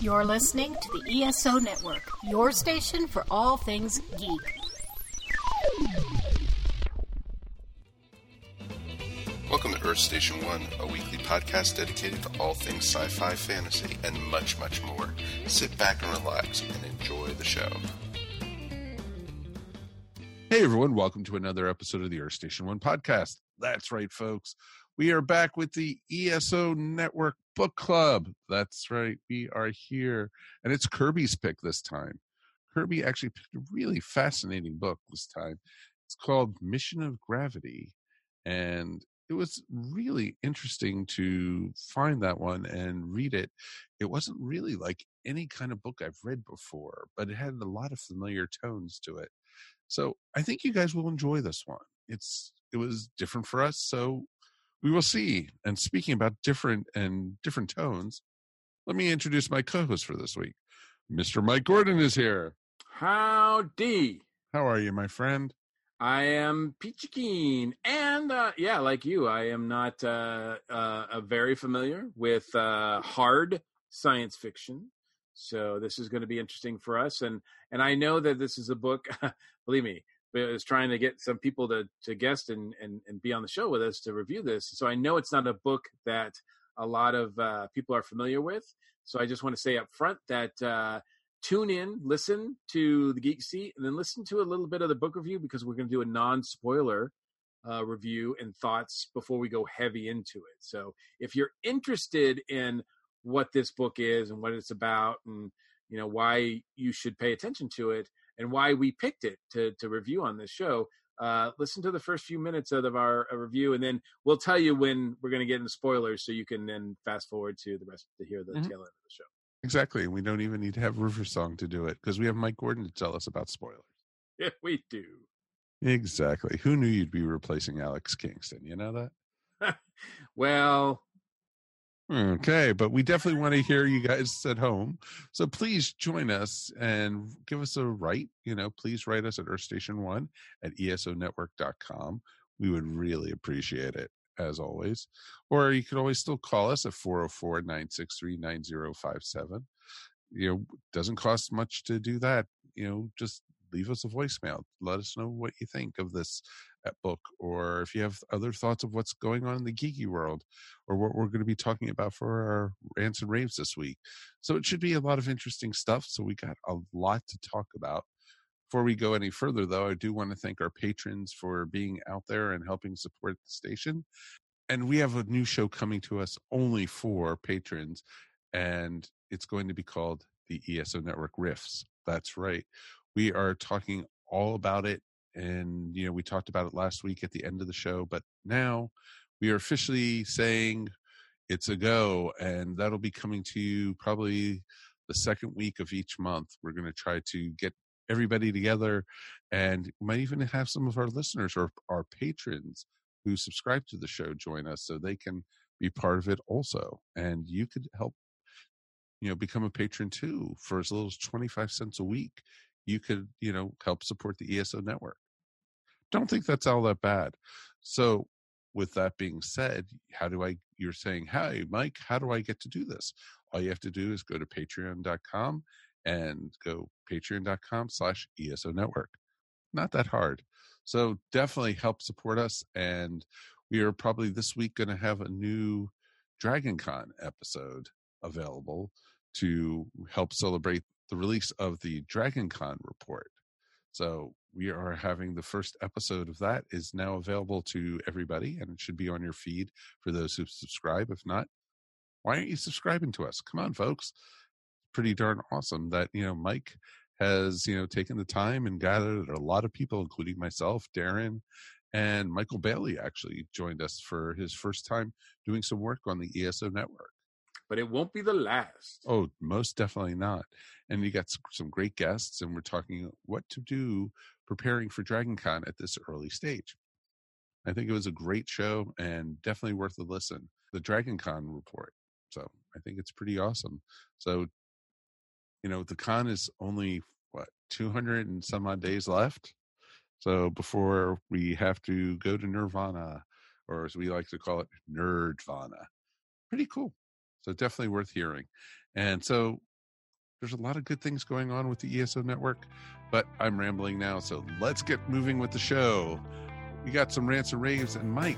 You're listening to the ESO Network, your station for all things geek. Welcome to Earth Station One, a weekly podcast dedicated to all things sci fi, fantasy, and much, much more. Sit back and relax and enjoy the show. Hey everyone, welcome to another episode of the Earth Station One podcast. That's right, folks. We are back with the ESO Network Book Club. That's right, we are here. And it's Kirby's pick this time. Kirby actually picked a really fascinating book this time. It's called Mission of Gravity. And it was really interesting to find that one and read it. It wasn't really like any kind of book I've read before, but it had a lot of familiar tones to it. So I think you guys will enjoy this one. It's it was different for us, so we will see. And speaking about different and different tones, let me introduce my co-host for this week. Mr. Mike Gordon is here. Howdy. How are you, my friend? I am peachy keen, and uh, yeah, like you, I am not uh, uh, very familiar with uh, hard science fiction. So this is going to be interesting for us, and and I know that this is a book. believe me, Was trying to get some people to to guest and, and and be on the show with us to review this. So I know it's not a book that a lot of uh, people are familiar with. So I just want to say up front that uh, tune in, listen to the Geek Seat, and then listen to a little bit of the book review because we're going to do a non spoiler uh, review and thoughts before we go heavy into it. So if you're interested in what this book is and what it's about, and you know why you should pay attention to it and why we picked it to to review on this show, uh, listen to the first few minutes of our uh, review, and then we'll tell you when we're going to get into spoilers, so you can then fast forward to the rest to hear the mm-hmm. tail end of the show. Exactly. We don't even need to have River Song to do it because we have Mike Gordon to tell us about spoilers. Yeah, we do. Exactly. Who knew you'd be replacing Alex Kingston? You know that? well, Okay, but we definitely want to hear you guys at home. So please join us and give us a write. You know, please write us at earthstation1 at esonetwork.com. We would really appreciate it, as always. Or you could always still call us at 404 963 9057. You know, doesn't cost much to do that. You know, just leave us a voicemail. Let us know what you think of this book, or if you have other thoughts of what's going on in the geeky world, or what we're going to be talking about for our rants and raves this week. So it should be a lot of interesting stuff. So we got a lot to talk about. Before we go any further, though, I do want to thank our patrons for being out there and helping support the station. And we have a new show coming to us only for patrons, and it's going to be called the ESO Network Riffs. That's right we are talking all about it and you know we talked about it last week at the end of the show but now we are officially saying it's a go and that'll be coming to you probably the second week of each month we're going to try to get everybody together and might even have some of our listeners or our patrons who subscribe to the show join us so they can be part of it also and you could help you know become a patron too for as little as 25 cents a week you could, you know, help support the ESO network. Don't think that's all that bad. So, with that being said, how do I, you're saying, hi, Mike, how do I get to do this? All you have to do is go to patreon.com and go patreon.com slash ESO network. Not that hard. So, definitely help support us. And we are probably this week going to have a new Dragon Con episode available to help celebrate the release of the Dragon Con report. So we are having the first episode of that is now available to everybody and it should be on your feed for those who subscribe. If not, why aren't you subscribing to us? Come on, folks. Pretty darn awesome that, you know, Mike has, you know, taken the time and gathered a lot of people, including myself, Darren, and Michael Bailey actually joined us for his first time doing some work on the ESO network but it won't be the last. Oh, most definitely not. And you got some great guests, and we're talking what to do preparing for Dragon Con at this early stage. I think it was a great show and definitely worth a listen. The Dragon Con report. So I think it's pretty awesome. So, you know, the con is only what, 200 and some odd days left. So before we have to go to Nirvana, or as we like to call it, Nerdvana. Pretty cool. So definitely worth hearing. And so there's a lot of good things going on with the ESO network, but I'm rambling now. So let's get moving with the show. We got some rants and raves, and Mike,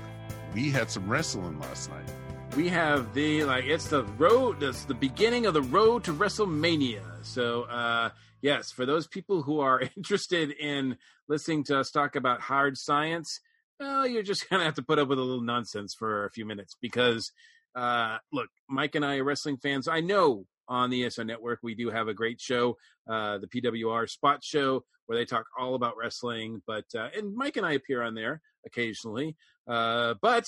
we had some wrestling last night. We have the like it's the road. It's the beginning of the road to WrestleMania. So uh, yes, for those people who are interested in listening to us talk about hard science, well, you're just gonna have to put up with a little nonsense for a few minutes because uh, look, Mike and I are wrestling fans. I know on the ESO network we do have a great show, uh, the PWR Spot Show, where they talk all about wrestling. But uh, and Mike and I appear on there occasionally. Uh, but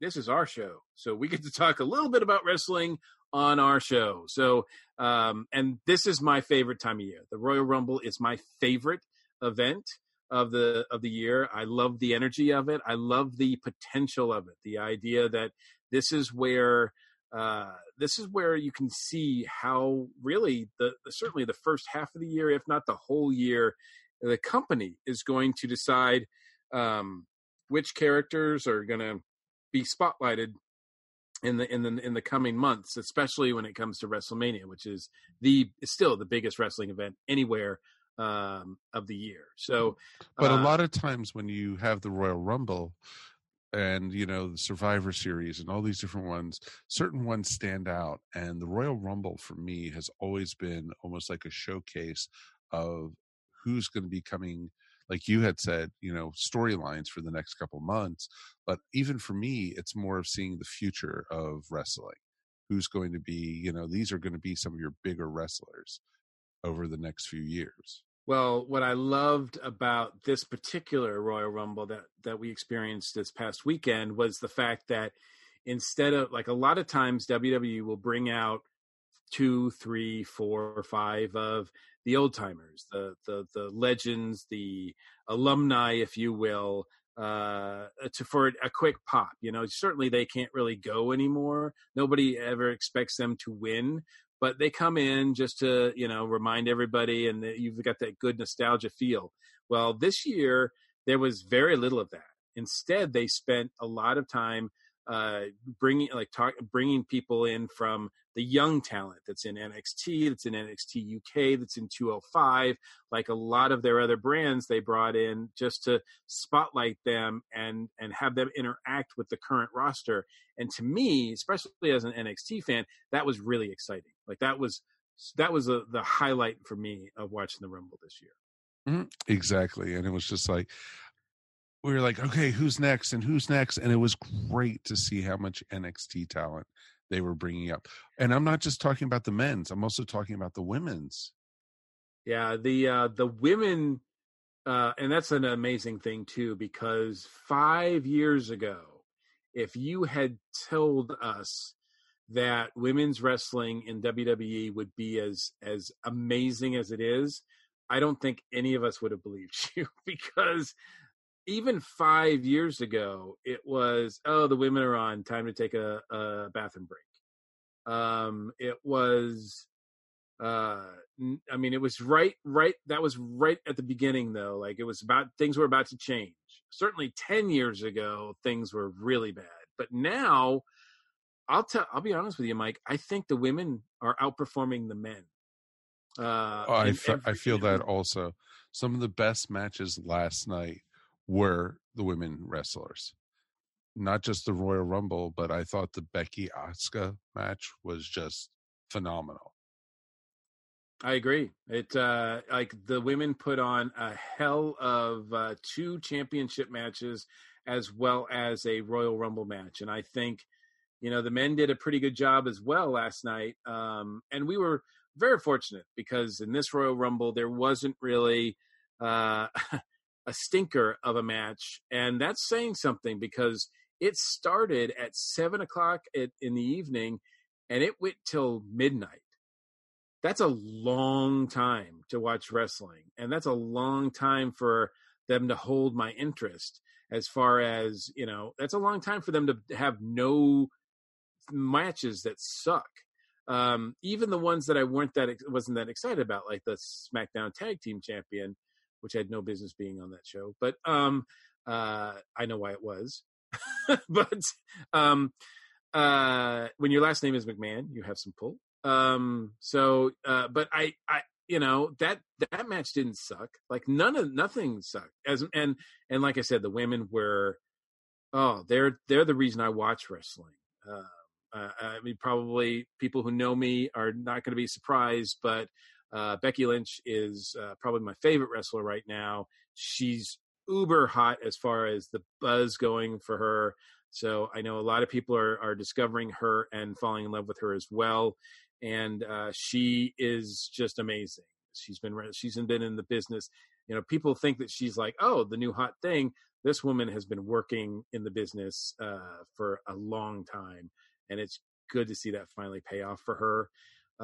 this is our show, so we get to talk a little bit about wrestling on our show. So, um, and this is my favorite time of year. The Royal Rumble is my favorite event of the of the year. I love the energy of it. I love the potential of it. The idea that this is where uh, this is where you can see how really the, certainly the first half of the year, if not the whole year, the company is going to decide um, which characters are going to be spotlighted in the in the in the coming months, especially when it comes to WrestleMania, which is the still the biggest wrestling event anywhere um, of the year. So, but uh, a lot of times when you have the Royal Rumble and you know the Survivor Series and all these different ones, certain ones stand out, and the Royal Rumble for me has always been almost like a showcase of who's going to be coming like you had said, you know, storylines for the next couple months. But even for me, it's more of seeing the future of wrestling. Who's going to be, you know, these are going to be some of your bigger wrestlers over the next few years. Well, what I loved about this particular Royal Rumble that that we experienced this past weekend was the fact that instead of like a lot of times WWE will bring out two, three, four, or five of the old timers, the the the legends, the alumni, if you will, uh, to for a quick pop. You know, certainly they can't really go anymore. Nobody ever expects them to win, but they come in just to you know remind everybody, and you've got that good nostalgia feel. Well, this year there was very little of that. Instead, they spent a lot of time uh, bringing like talk, bringing people in from the young talent that's in NXT, that's in NXT UK, that's in 205. Like a lot of their other brands, they brought in just to spotlight them and and have them interact with the current roster. And to me, especially as an NXT fan, that was really exciting. Like that was that was a, the highlight for me of watching the Rumble this year. Mm-hmm. Exactly, and it was just like we were like, okay, who's next and who's next, and it was great to see how much NXT talent they were bringing up. And I'm not just talking about the men's; I'm also talking about the women's. Yeah, the uh, the women, uh, and that's an amazing thing too, because five years ago, if you had told us that women's wrestling in WWE would be as as amazing as it is, I don't think any of us would have believed you because even five years ago, it was oh the women are on, time to take a, a bathroom break. Um, it was, uh, I mean, it was right, right. That was right at the beginning, though. Like it was about things were about to change. Certainly, ten years ago, things were really bad, but now. I'll tell. I'll be honest with you, Mike. I think the women are outperforming the men. Uh, oh, I, I feel that also. Some of the best matches last night were the women wrestlers. Not just the Royal Rumble, but I thought the Becky Asuka match was just phenomenal. I agree. It uh like the women put on a hell of uh, two championship matches as well as a Royal Rumble match, and I think you know the men did a pretty good job as well last night. Um, and we were very fortunate because in this Royal Rumble there wasn't really uh, a stinker of a match, and that's saying something because it started at seven o'clock in the evening, and it went till midnight. That's a long time to watch wrestling, and that's a long time for them to hold my interest. As far as you know, that's a long time for them to have no matches that suck. Um, even the ones that I weren't that wasn't that excited about, like the SmackDown Tag Team Champion, which had no business being on that show. But um, uh, I know why it was. but um, uh, when your last name is McMahon, you have some pull. Um, so, uh, but I, I, you know that that match didn't suck. Like none of nothing sucked. As and and like I said, the women were, oh, they're they're the reason I watch wrestling. Uh, uh, I mean, probably people who know me are not going to be surprised, but uh, Becky Lynch is uh, probably my favorite wrestler right now. She's uber hot as far as the buzz going for her. So I know a lot of people are are discovering her and falling in love with her as well and uh, she is just amazing. She's been she's been in the business. You know, people think that she's like, oh, the new hot thing. This woman has been working in the business uh, for a long time, and it's good to see that finally pay off for her.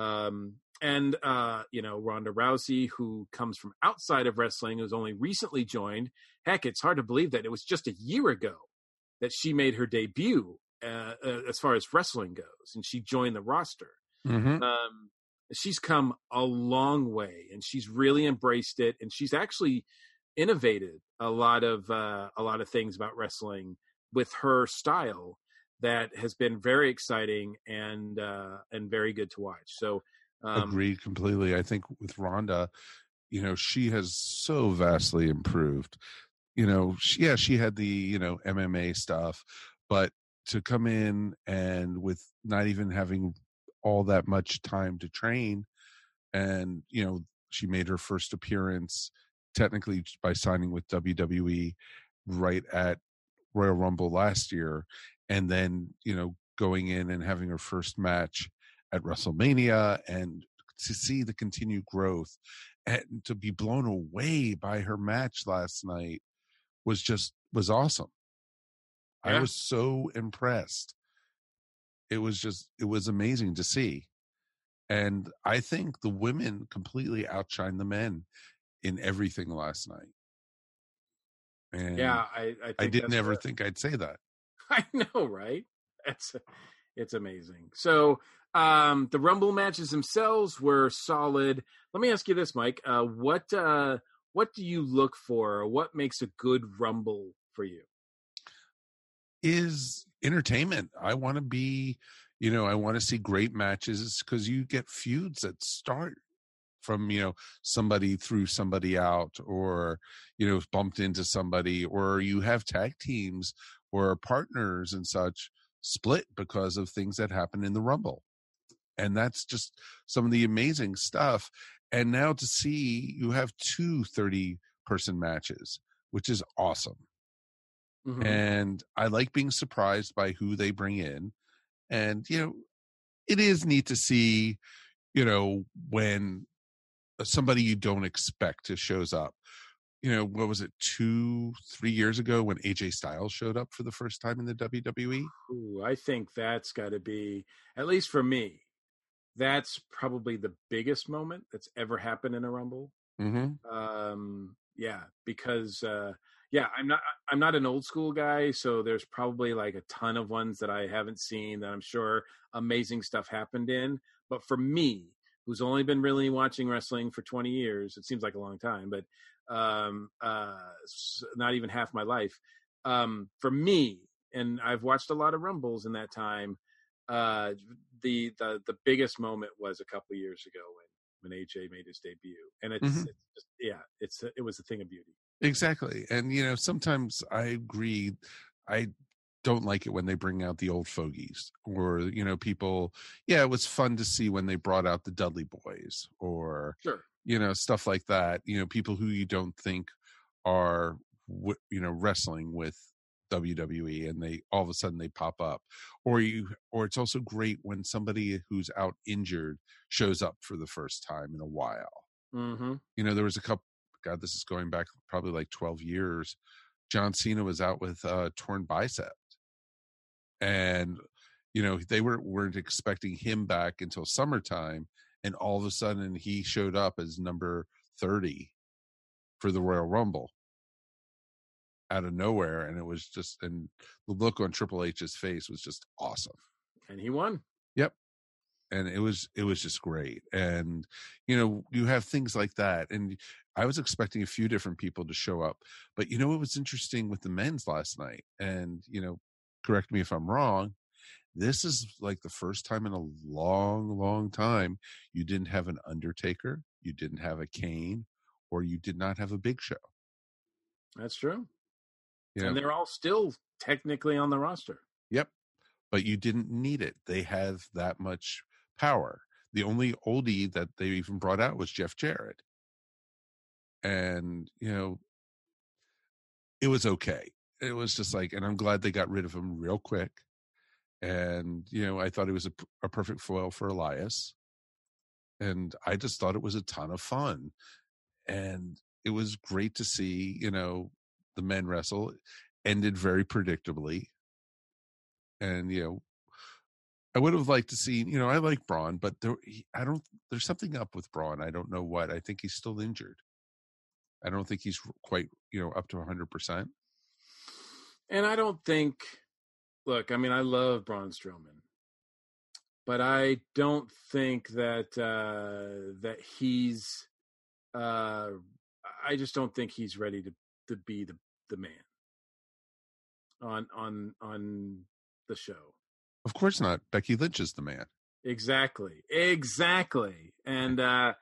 Um, and uh, you know, Ronda Rousey, who comes from outside of wrestling, who's only recently joined. Heck, it's hard to believe that it was just a year ago that she made her debut uh, uh as far as wrestling goes, and she joined the roster. Mm-hmm. Um, she's come a long way, and she's really embraced it, and she's actually innovated a lot of uh, a lot of things about wrestling with her style that has been very exciting and uh, and very good to watch. So, um, agreed completely. I think with Ronda, you know, she has so vastly improved. You know, she, yeah, she had the you know MMA stuff, but to come in and with not even having all that much time to train and you know she made her first appearance technically by signing with WWE right at Royal Rumble last year and then you know going in and having her first match at WrestleMania and to see the continued growth and to be blown away by her match last night was just was awesome. Yeah. I was so impressed. It was just it was amazing to see. And i think the women completely outshined the men in everything last night. And yeah i i, I didn't ever think i'd say that. I know right? It's it's amazing. So um the rumble matches themselves were solid. Let me ask you this mike uh what uh what do you look for? What makes a good rumble for you? Is entertainment. I want to be, you know, I want to see great matches because you get feuds that start from you know somebody threw somebody out or you know bumped into somebody or you have tag teams or partners and such split because of things that happen in the rumble and that's just some of the amazing stuff and now to see you have two 30 person matches which is awesome Mm-hmm. And I like being surprised by who they bring in. And, you know, it is neat to see, you know, when somebody you don't expect to shows up. You know, what was it, two, three years ago when AJ Styles showed up for the first time in the WWE? Ooh, I think that's got to be, at least for me, that's probably the biggest moment that's ever happened in a Rumble. Mm-hmm. Um, yeah, because uh, yeah, I'm not I'm not an old school guy, so there's probably like a ton of ones that I haven't seen that I'm sure amazing stuff happened in. But for me, who's only been really watching wrestling for 20 years, it seems like a long time, but um, uh, not even half my life. Um, for me, and I've watched a lot of rumbles in that time. Uh, the the the biggest moment was a couple years ago when when AJ made his debut, and it's, mm-hmm. it's just, yeah, it's it was a thing of beauty. Exactly. And, you know, sometimes I agree. I don't like it when they bring out the old fogies or, you know, people, yeah, it was fun to see when they brought out the Dudley boys or, sure. you know, stuff like that. You know, people who you don't think are, you know, wrestling with WWE and they all of a sudden they pop up or you or it's also great when somebody who's out injured shows up for the first time in a while. Mm-hmm. You know, there was a couple God, this is going back probably like 12 years. John Cena was out with a torn bicep. And, you know, they were, weren't expecting him back until summertime. And all of a sudden he showed up as number 30 for the Royal Rumble out of nowhere. And it was just, and the look on Triple H's face was just awesome. And he won. Yep and it was it was just great and you know you have things like that and i was expecting a few different people to show up but you know what was interesting with the men's last night and you know correct me if i'm wrong This is like the first time in a long, long time you didn't have an Undertaker, you didn't have a Kane, or you did not have a Big Show. That's true. And they're all still technically on the roster. Yep. But you didn't need it. They have that much power. The only oldie that they even brought out was Jeff Jarrett. And, you know, it was okay. It was just like, and I'm glad they got rid of him real quick. And, you know, I thought he was a perfect foil for Elias. And I just thought it was a ton of fun. And it was great to see, you know, the men wrestle ended very predictably. And you know i would have liked to see you know i like braun but there he, i don't there's something up with braun i don't know what i think he's still injured. I don't think he's quite you know up to 100% And I don't think, look, I mean, I love Braun Strowman, but I don't think that uh, that he's. Uh, I just don't think he's ready to to be the the man on on on the show. of course not becky lynch is the man Exactly. Exactly. And uh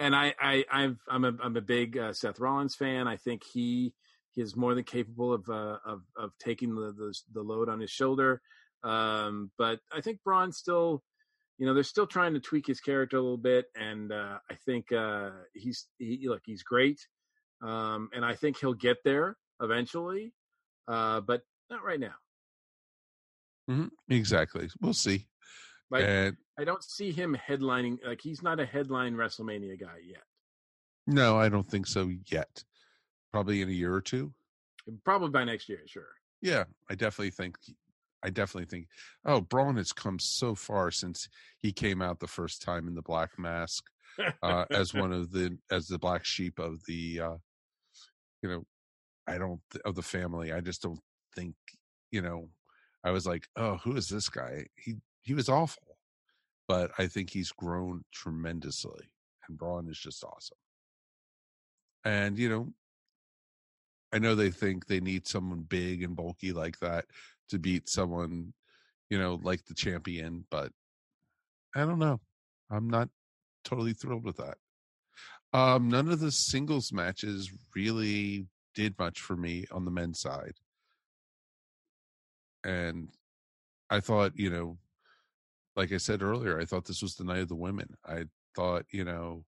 and I I I've I'm a I'm a big uh, Seth Rollins fan. I think he he is more than capable of uh of of taking the the, the load on his shoulder. Um but I think Braun still you know, they're still trying to tweak his character a little bit and uh I think uh he's he look, he's great. Um and I think he'll get there eventually. Uh but not right now. Mhm, exactly we'll see Like and I don't see him headlining like he's not a headline WrestleMania guy yet. no i don't think so yet probably in a year or two Probably by next year, sure. Yeah, I definitely think I definitely think oh Braun has come so far since he came out the first time in the black mask uh as one of the as the black sheep of the uh you know I don't of the family. I just don't think, you know, I was like, "Oh, who is this guy?" He he was awful. But I think he's grown tremendously and Braun is just awesome. And you know, I know they think they need someone big and bulky like that to beat someone, you know, like the champion, but I don't know. I'm not totally thrilled with that. Um, none of the singles matches really did much for me on the men's side. And I thought, you know, like I said earlier, I thought this was the night of the women. I thought, you know,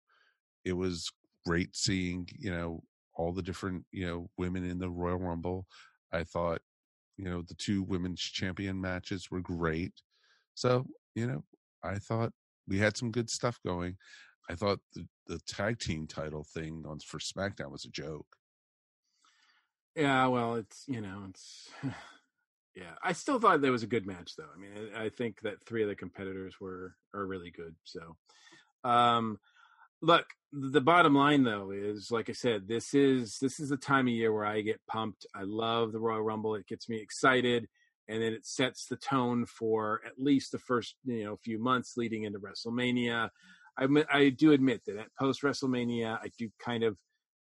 it was great seeing, you know, all the different, you know, women in the Royal Rumble. I thought, you know, the two women's champion matches were great. So, you know, I thought we had some good stuff going. I thought the, the tag team title thing on for SmackDown was a joke. Yeah, well, it's you know, it's yeah. I still thought there was a good match, though. I mean, I, I think that three of the competitors were are really good. So, um, look, the bottom line though is, like I said, this is this is the time of year where I get pumped. I love the Royal Rumble; it gets me excited, and then it sets the tone for at least the first you know few months leading into WrestleMania. I I do admit that at post WrestleMania, I do kind of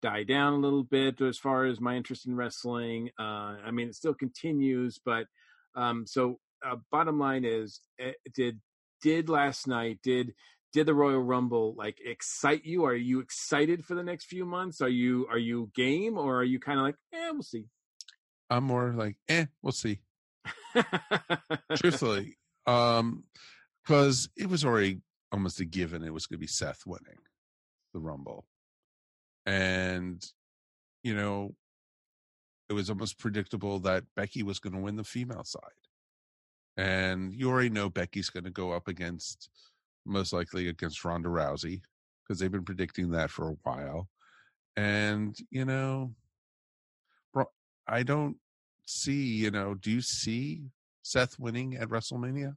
die down a little bit as far as my interest in wrestling. Uh, I mean, it still continues, but um, so uh, bottom line is, eh, did did last night did did the Royal Rumble like excite you? Are you excited for the next few months? Are you are you game or are you kind of like, eh, we'll see. I'm more like, eh, we'll see. Truthfully, um, because it was already almost a given it was going to be Seth winning the Rumble, and you know, it was almost predictable that Becky was going to win the female side, and you already know Becky's going to go up against most likely against Ronda Rousey because they've been predicting that for a while, and you know, I don't see. You know, do you see Seth winning at WrestleMania?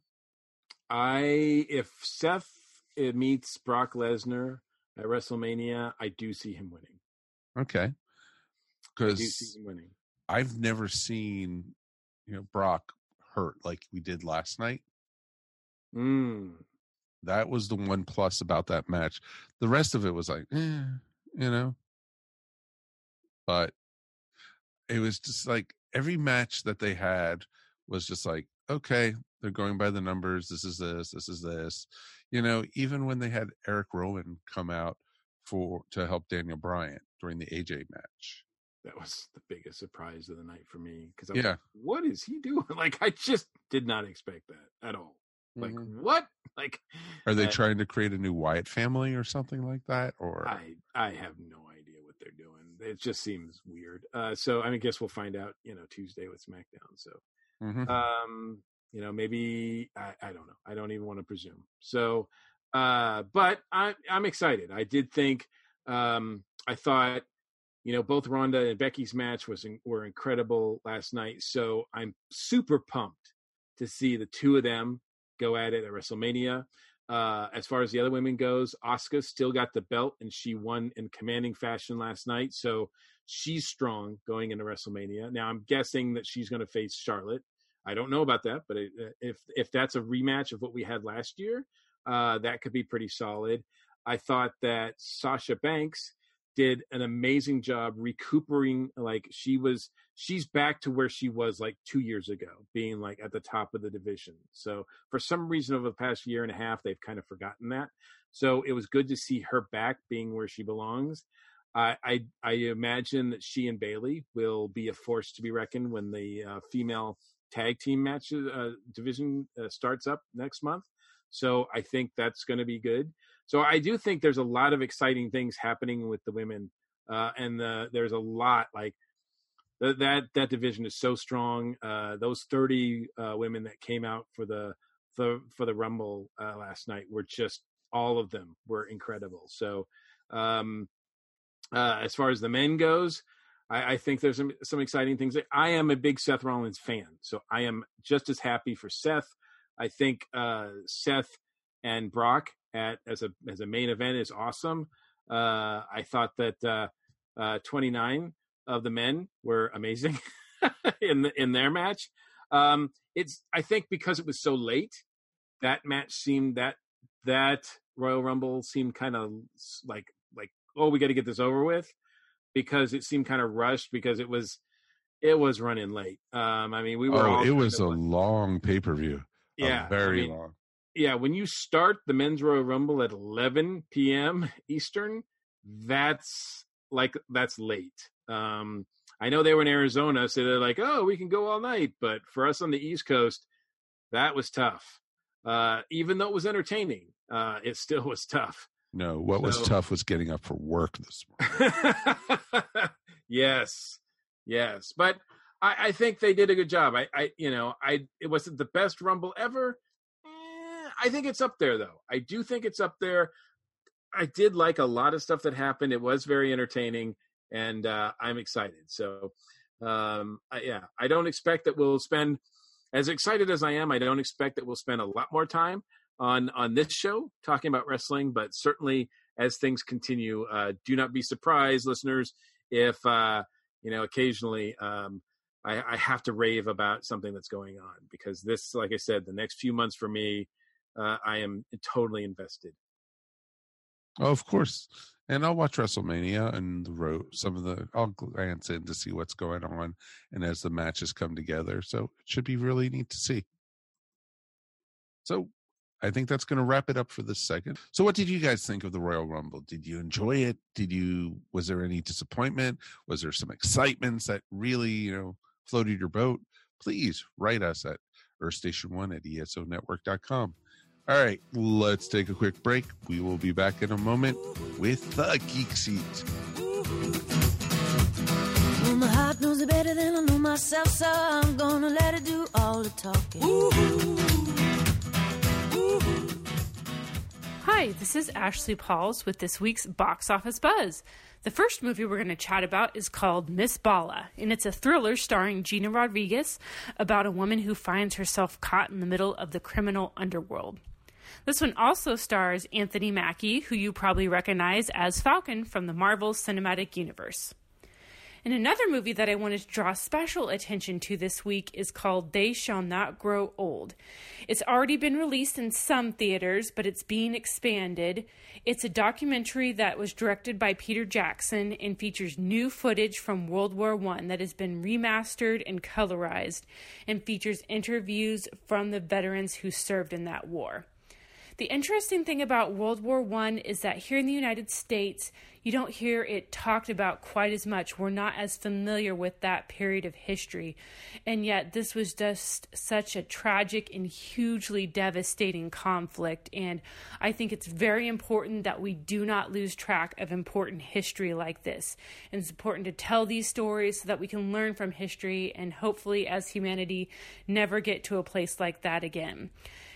I if Seth uh, meets Brock Lesnar at WrestleMania, I do see him winning. Okay. Because winning. I've never seen, you know, Brock hurt like we did last night. Mm. That was the one plus about that match. The rest of it was like, eh, you know. But it was just like every match that they had was just like, okay, they're going by the numbers. This is this. This is this. You know, even when they had Eric Rowan come out for to help Daniel Bryan during the AJ match. That was the biggest surprise of the night for me because Yeah. like, what is he doing? Like, I just did not expect that at all. Like, Mhm. what? Like, Are they uh, trying to create a new Wyatt family or something like that? Or I I have no idea what they're doing. It just seems weird. Uh, so I mean, guess we'll find out. You know, Tuesday with SmackDown. So Mhm. um you know maybe I, I don't know i don't even want to presume. So uh but i i'm excited. I did think um i thought you know both ronda and becky's match was in, were incredible last night so i'm super pumped to see the two of them go at it at wrestlemania. Uh as far as the other women goes Asuka still got the belt and she won in commanding fashion last night so she's strong going into wrestlemania. Now i'm guessing that she's going to face charlotte I don't know about that, but it, uh, if if that's a rematch of what we had last year, uh, that could be pretty solid. I thought that Sasha Banks did an amazing job recuperating. Like she was, she's back to where she was like two years ago, being like at the top of the division. So for some reason, over the past year and a half, they've kind of forgotten that. So it was good to see her back, being where she belongs. I I, I imagine that she and Bayley will be a force to be reckoned when the uh, female tag team match uh, division uh, starts up next month. So I think that's going to be good. So I do think there's a lot of exciting things happening with the women, uh, and the, there's a lot like th- that. That division is so strong. Uh, those 30 uh, women that came out for the for, for the Rumble uh, last night were just all of them were incredible. So um, uh, as far as the men goes, I, I think there's some, some exciting things. I am a big Seth Rollins fan, so I am just as happy for Seth. I think uh, Seth and Brock at as a as a main event is awesome. Uh, I thought that uh, uh, 29 of the men were amazing in the, in their match. Um, it's I think because it was so late, that match seemed that that Royal Rumble seemed kind of like like oh we got to get this over with because it seemed kind of rushed because it was it was running late. Um, I mean we were oh, it was a like- long pay per view. yeah I very mean, long. yeah, when you start the men's Royal Rumble at 11 p.m. Eastern, that's like that's late. Um, I know they were in Arizona, so they're like, "Oh, we can go all night," but for us on the East Coast, that was tough. Uh, even though it was entertaining, uh, it still was tough. No, what was tough was getting up for work this morning. yes, yes, but I, I think they did a good job. I, I, you know, I it wasn't the best Rumble ever. Eh, I think it's up there though. I do think it's up there. I did like a lot of stuff that happened. It was very entertaining, and uh, I'm excited. So, um, I, yeah, I don't expect that we'll spend as excited as I am. I don't expect that we'll spend a lot more time on on this show talking about wrestling, but certainly as things continue, uh, do not be surprised, listeners, if uh, you know occasionally um, I, I have to rave about something that's going on because this, like I said, the next few months for me, uh, I am totally invested. Oh, of course. And I'll watch WrestleMania and the road. Some of the I'll glance in to see what's going on, and as the matches come together, so it should be really neat to see. So, I think that's going to wrap it up for this segment. So, what did you guys think of the Royal Rumble? Did you enjoy it? Did you? Was there any disappointment? Was there some excitements that really, you know, floated your boat? Please write us at earthstation1 at esonetwork.com. All right, let's take a quick break. We will be back in a moment with the Geek Seat. Well, my heart knows it better than I know myself, so I'm gonna let it do all the talking. Hi, this is Ashley Pauls with this week's Box Office Buzz. The first movie we're going to chat about is called Miss Bala, and it's a thriller starring Gina Rodriguez about a woman who finds herself caught in the middle of the criminal underworld. This one also stars Anthony Mackie, who you probably recognize as Falcon from the Marvel Cinematic Universe. And another movie that I wanted to draw special attention to this week is called They Shall Not Grow Old. It's already been released in some theaters, but it's being expanded. It's a documentary that was directed by Peter Jackson and features new footage from World War I that has been remastered and colorized and features interviews from the veterans who served in that war. The interesting thing about World War I is that here in the United States, you don't hear it talked about quite as much. We're not as familiar with that period of history. And yet, this was just such a tragic and hugely devastating conflict. And I think it's very important that we do not lose track of important history like this. And it's important to tell these stories so that we can learn from history and hopefully, as humanity, never get to a place like that again.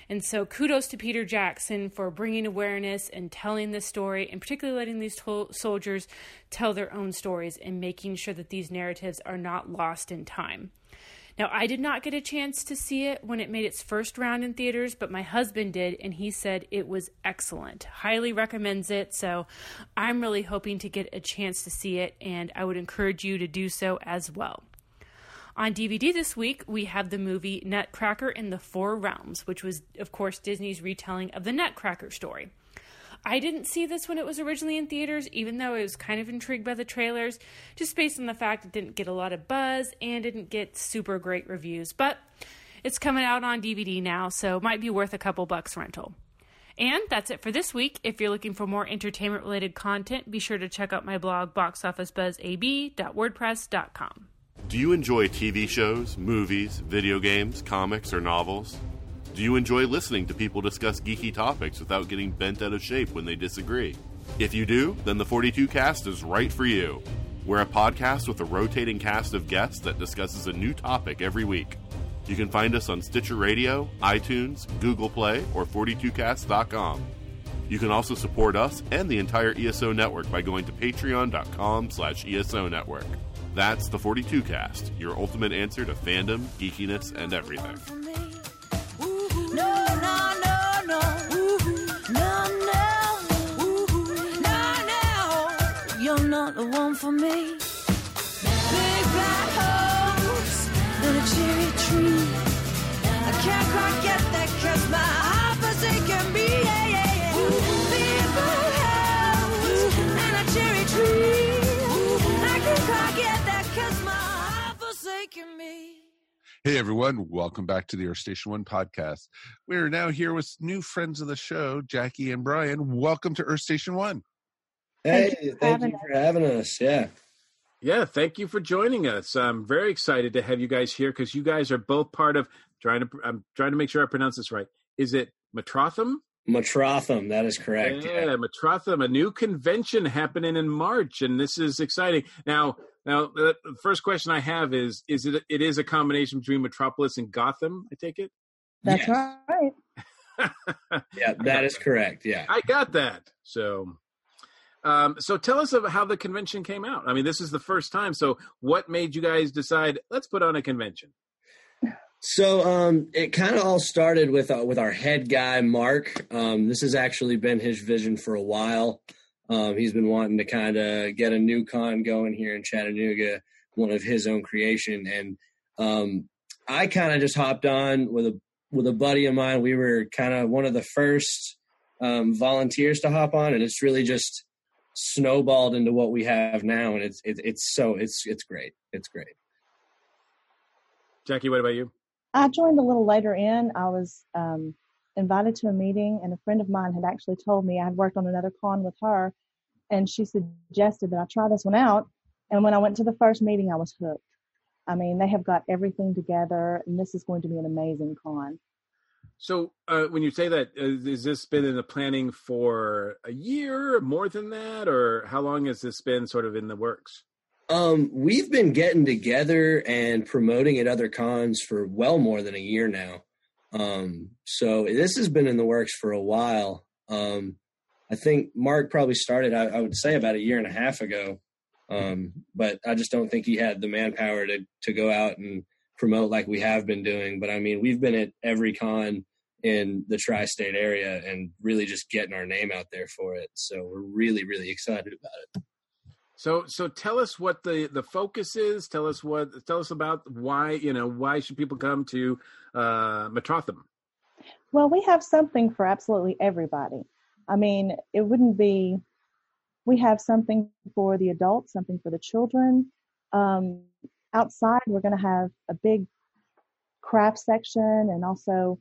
And so, kudos to Peter Jackson for bringing awareness and telling this story, and particularly letting these to- soldiers tell their own stories and making sure that these narratives are not lost in time. Now, I did not get a chance to see it when it made its first round in theaters, but my husband did, and he said it was excellent. Highly recommends it. So I'm really hoping to get a chance to see it, and I would encourage you to do so as well. On DVD this week, we have the movie Nutcracker in the Four Realms, which was, of course, Disney's retelling of the Nutcracker story. I didn't see this when it was originally in theaters, even though I was kind of intrigued by the trailers, just based on the fact it didn't get a lot of buzz and didn't get super great reviews. But it's coming out on DVD now, so it might be worth a couple bucks rental. And that's it for this week. If you're looking for more entertainment related content, be sure to check out my blog, boxofficebuzzab.wordpress.com. Do you enjoy TV shows, movies, video games, comics, or novels? Do you enjoy listening to people discuss geeky topics without getting bent out of shape when they disagree? If you do, then the 42 Cast is right for you. We're a podcast with a rotating cast of guests that discusses a new topic every week. You can find us on Stitcher Radio, iTunes, Google Play, or 42cast.com. You can also support us and the entire ESO network by going to patreon.com slash ESO network. That's the 42 Cast, your ultimate answer to fandom, geekiness, and everything. You're not the one for me. Big black holes and a cherry tree. I can't quite get that cause my heart forsaken me. Yeah, yeah, yeah. Big black holes and a cherry tree. Hey everyone, welcome back to the Earth Station One podcast. We are now here with new friends of the show, Jackie and Brian. Welcome to Earth Station One. Hey, Thank you for thank having you for having us. Yeah. Yeah, thank you for joining us. I'm very excited to have you guys here because you guys are both part of trying to. I'm trying to make sure I pronounce this right. Is it Metrotham? Metrotham, that is correct. Yeah, Yeah. Metrotham, a new convention happening in March, and this is exciting. Now, now the the first question I have is: Is it? It is a combination between Metropolis and Gotham. I take it. That's Yes. right. Yeah, that is correct. Yeah. I got that. So, um, so tell us about how the convention came out. I mean, this is the first time. So, what made you guys decide let's put on a convention? So um, it kind of all started with uh, with our head guy Mark. Um, this has actually been his vision for a while. Um, he's been wanting to kind of get a new con going here in Chattanooga, one of his own creation, and um, I kind of just hopped on with a with a buddy of mine. We were kind of one of the first um, volunteers to hop on, and it's really just snowballed into what we have now, and it's it, it's so it's it's great. It's great. Jackie, what about you? I joined a little later in. I was um, invited to a meeting, and a friend of mine had actually told me I had worked on another con with her, and she suggested that I try this one out. And when I went to the first meeting, I was hooked. I mean, they have got everything together, and this is going to be an amazing con. So, uh, when you say that, uh, has this been in the planning for a year, more than that, or how long has this been sort of in the works? Um, we've been getting together and promoting at other cons for well more than a year now. Um, so this has been in the works for a while. Um, I think Mark probably started, I, I would say, about a year and a half ago. Um, but I just don't think he had the manpower to to go out and promote like we have been doing. But I mean, we've been at every con in the tri-state area and really just getting our name out there for it. So we're really, really excited about it. So so tell us what the the focus is. Tell us what tell us about why you know why should people come to uh, Metrotham? Well, we have something for absolutely everybody. I mean, it wouldn't be. We have something for the adults, something for the children. Um, outside, we're going to have a big craft section and also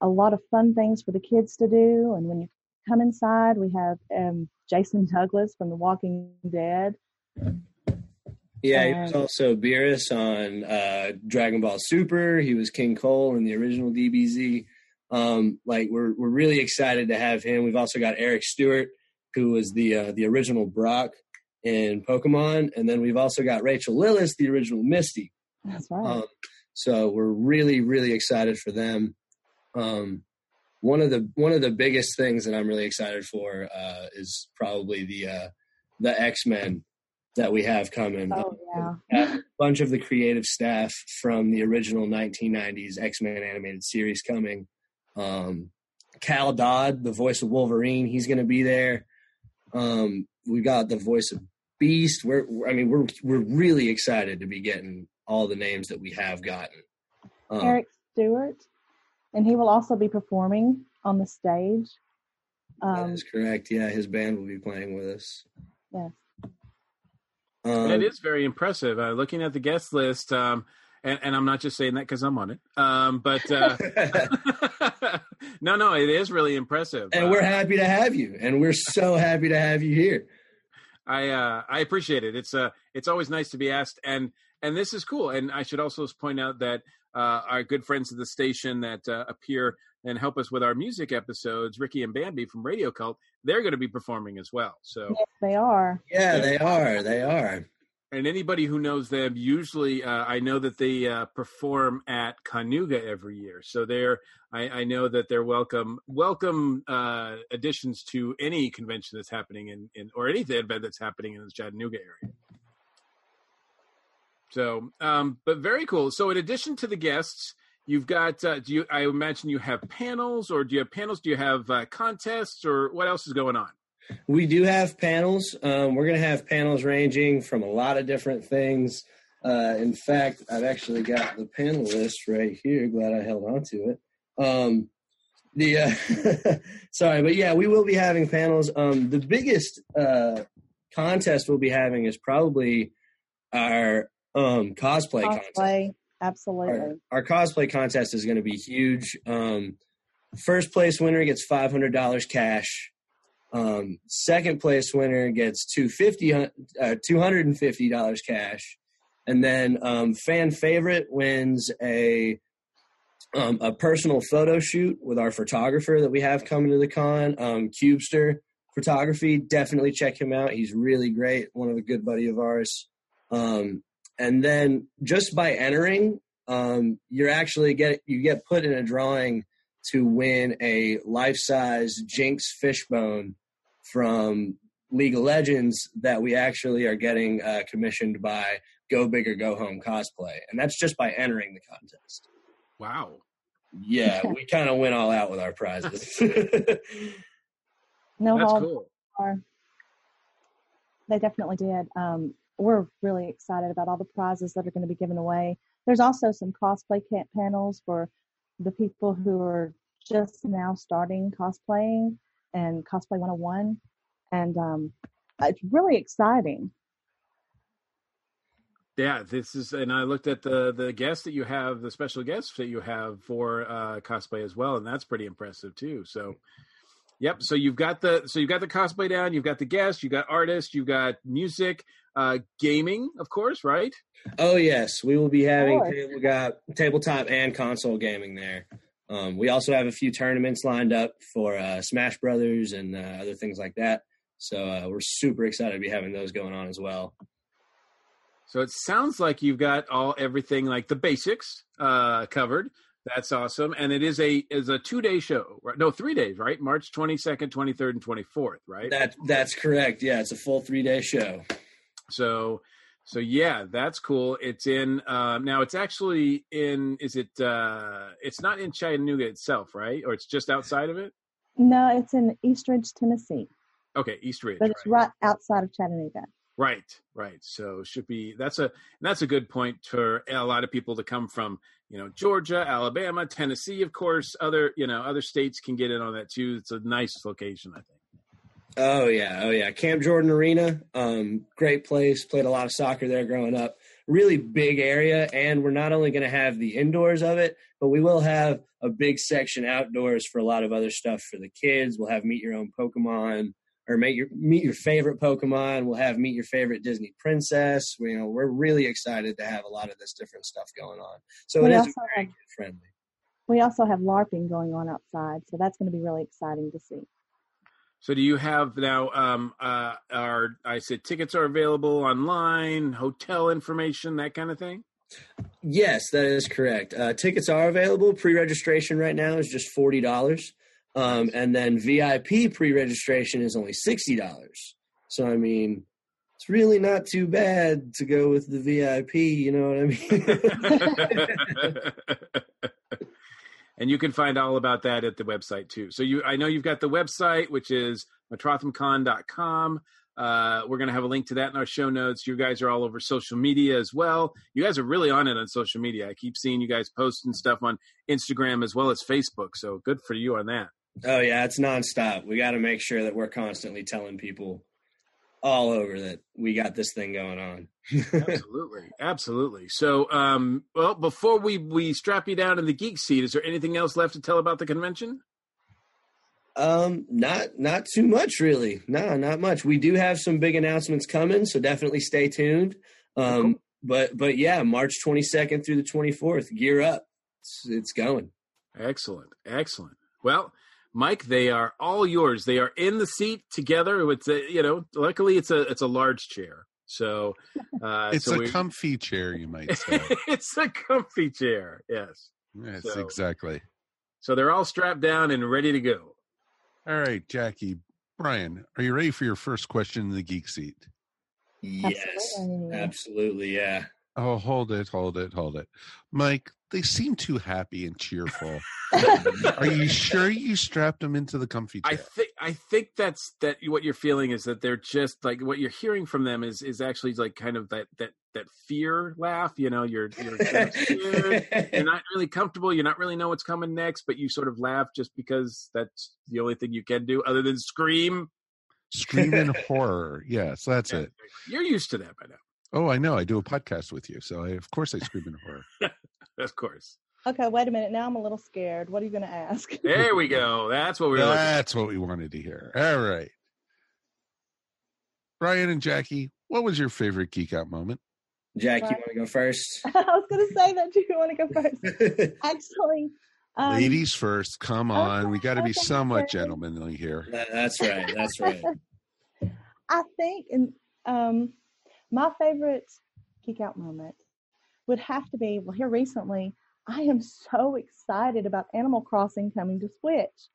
a lot of fun things for the kids to do. And when you come inside, we have um, Jason Douglas from The Walking Dead. Yeah, he was also Beerus on uh, Dragon Ball Super. He was King Cold in the original DBZ. Um, like we're we're really excited to have him. We've also got Eric Stuart, who was the uh, the original Brock in Pokemon, and then we've also got Rachel Lillis, the original Misty. That's right. Um, so we're really, really excited for them. Um, one of the one of the biggest things that I'm really excited for uh, is probably the uh, the X Men that we have coming. oh yeah. A bunch of the creative staff from the original 1990s X Men animated series coming. Um, Cal Dodd, the voice of Wolverine, he's going to be there. Um, we got the voice of Beast. We're, we're- I mean, we're we're really excited to be getting all the names that we have gotten. Um, Eric Stuart, and he will also be performing on the stage. that Um, is correct. Yeah, his band will be playing with us. yes. Um, it is very impressive. Uh, looking at the guest list, um, and, and I'm not just saying that because I'm on it, um, but uh, no, no, it is really impressive. and Uh, we're happy to have you, and we're so happy to have you here. I uh, I appreciate it. It's uh it's always nice to be asked, and and this is cool. And I should also point out that uh, our good friends of the station that uh, appear and help us with our music episodes, Ricky and Bambi from Radio Cult, they're going to be performing as well. So, Yes, they are. Yeah, they are. They are. And anybody who knows them, usually uh, I know that they uh, perform at Con Nooga every year. So they're I, I know that they're welcome welcome uh, additions to any convention that's happening in, in or any event that's happening in the Chattanooga area. So, um, but very cool. So, in addition to the guests, you've got. Uh, do you? I imagine you have panels, or do you have panels? Do you have uh, contests, or what else is going on? We do have panels. Um, we're going to have panels ranging from a lot of different things. Uh, in fact, I've actually got the panel list right here. Glad I held on to it. Um, the uh, sorry, but yeah, we will be having panels. Um, the biggest uh, contest we'll be having is probably our um, cosplay, contest. Cosplay, absolutely. Our, our cosplay contest is going to be huge. Um, first place winner gets five hundred dollars cash. Um, second place winner gets two fifty uh, two hundred and fifty dollars cash, and then um, fan favorite wins a um, a personal photo shoot with our photographer that we have coming to the con, um, Cubester Photography. Definitely check him out. He's really great. One of a good buddy of ours. Um, and then just by entering, um, you're actually get you get put in a drawing to win a life size Jinx fishbone from League of Legends that we actually are getting uh, commissioned by Go Big or Go Home Cosplay, and that's just by entering the contest. Wow. Yeah, we kind of went all out with our prizes. No That's cool. are. They definitely did. Um, we're really excited about all the prizes that are going to be given away. There's also some cosplay camp panels for the people who are just now starting cosplaying and cosplay 101, and um, it's really exciting. Yeah, this is, and I looked at the the guests that you have, the special guests that you have for uh, cosplay as well, and that's pretty impressive too. So, yep. So you've got the so you've got the cosplay down, you've got the guests, you've got artists, you've got music, uh, gaming, of course, right? oh yes, we will be having course. we got tabletop and console gaming there. Um, we also have a few tournaments lined up for uh, Smash Brothers and uh, other things like that. So uh, we're super excited to be having those going on as well. So it sounds like you've got all everything like the basics uh, covered. That's awesome, and it is a is a two day show, right? No, three days, right? March twenty second, twenty third, and twenty fourth, right? That that's correct. Yeah, it's a full three day show. So, so yeah, that's cool. It's in um, now. It's actually in. Is it? uh It's not in Chattanooga itself, right? Or it's just outside of it. No, it's in East Ridge, Tennessee, Okay, East Ridge. but it's right. right outside of Chattanooga. Right, right. So should be that's a that's a good point for a lot of people to come from, you know, Georgia, Alabama, Tennessee, of course. Other you know other states can get in on that too. It's a nice location, I think. Oh yeah, oh yeah. Camp Jordan Arena, um, great place. Played a lot of soccer there growing up. Really big area, and we're not only going to have the indoors of it, but we will have a big section outdoors for a lot of other stuff for the kids. We'll have meet your own Pokemon or meet your meet your favorite Pokemon. We'll have meet your favorite Disney princess. We, you know, we're really excited to have a lot of this different stuff going on. So We it is friendly. We also have LARPing going on outside, so that's going to be really exciting to see. So do you have now? Um, uh, are I said tickets are available online, hotel information, that kind of thing. Yes, that is correct. Uh, tickets are available. Pre-registration right now is just forty dollars, um, and then VIP pre-registration is only sixty dollars. So I mean, it's really not too bad to go with the VIP. You know what I mean? and you can find all about that at the website too. So you, I know you've got the website, which is metrothamcon.com. Uh, we're going to have a link to that in our show notes. You guys are all over social media as well. You guys are really on it on social media. I keep seeing you guys posting stuff on Instagram as well as Facebook. So good for you on that. oh yeah, it's nonstop. We got to make sure that we're constantly telling people all over that we got this thing going on. absolutely absolutely so um well before we we strap you down in the geek seat is there anything else left to tell about the convention Um, not not too much really. No, not much. We do have some big announcements coming, so definitely stay tuned. Um, but but yeah, March 22nd through the 24th, gear up. It's, it's going. excellent excellent well mike they are all yours they are in the seat together it's a you know luckily it's a it's a large chair so uh It's so a we- comfy chair, you might say. it's a comfy chair yes yes, So- exactly. so they're all strapped down and ready to go All right, Jackie, Brian, are you ready for your first question in the geek seat? Yes, Absolutely. absolutely. Yeah. Oh, hold it, hold it, hold it. Mike, they seem too happy and cheerful. Are you sure you strapped them into the comfy I think I think that's that what you're feeling is that they're just like what you're hearing from them is is actually like kind of that that that fear laugh. You know, you're you're, you're. You're not really comfortable. you're not really know what's coming next, but you sort of laugh just because that's the only thing you can do other than scream. Scream in horror. Yes, that's it. You're used to that by now, Oh, I know. I do a podcast with you, so I, of course I scream in horror. of course. Okay, wait a minute. Now I'm a little scared. What are you going to ask? There we go. That's what we we're looking. That's what we wanted to hear. All right. Brian and Jackie, what was your favorite geek out moment? Jack, you want to go first? I was going to say that. Do you want to go first? Actually, um, Ladies first. Come on. we got to be okay, somewhat okay. gentlemanly here. That- that's right. That's right. I think, and um, my favorite geek out moment would have to be well. Here recently, I am so excited about Animal Crossing coming to Switch.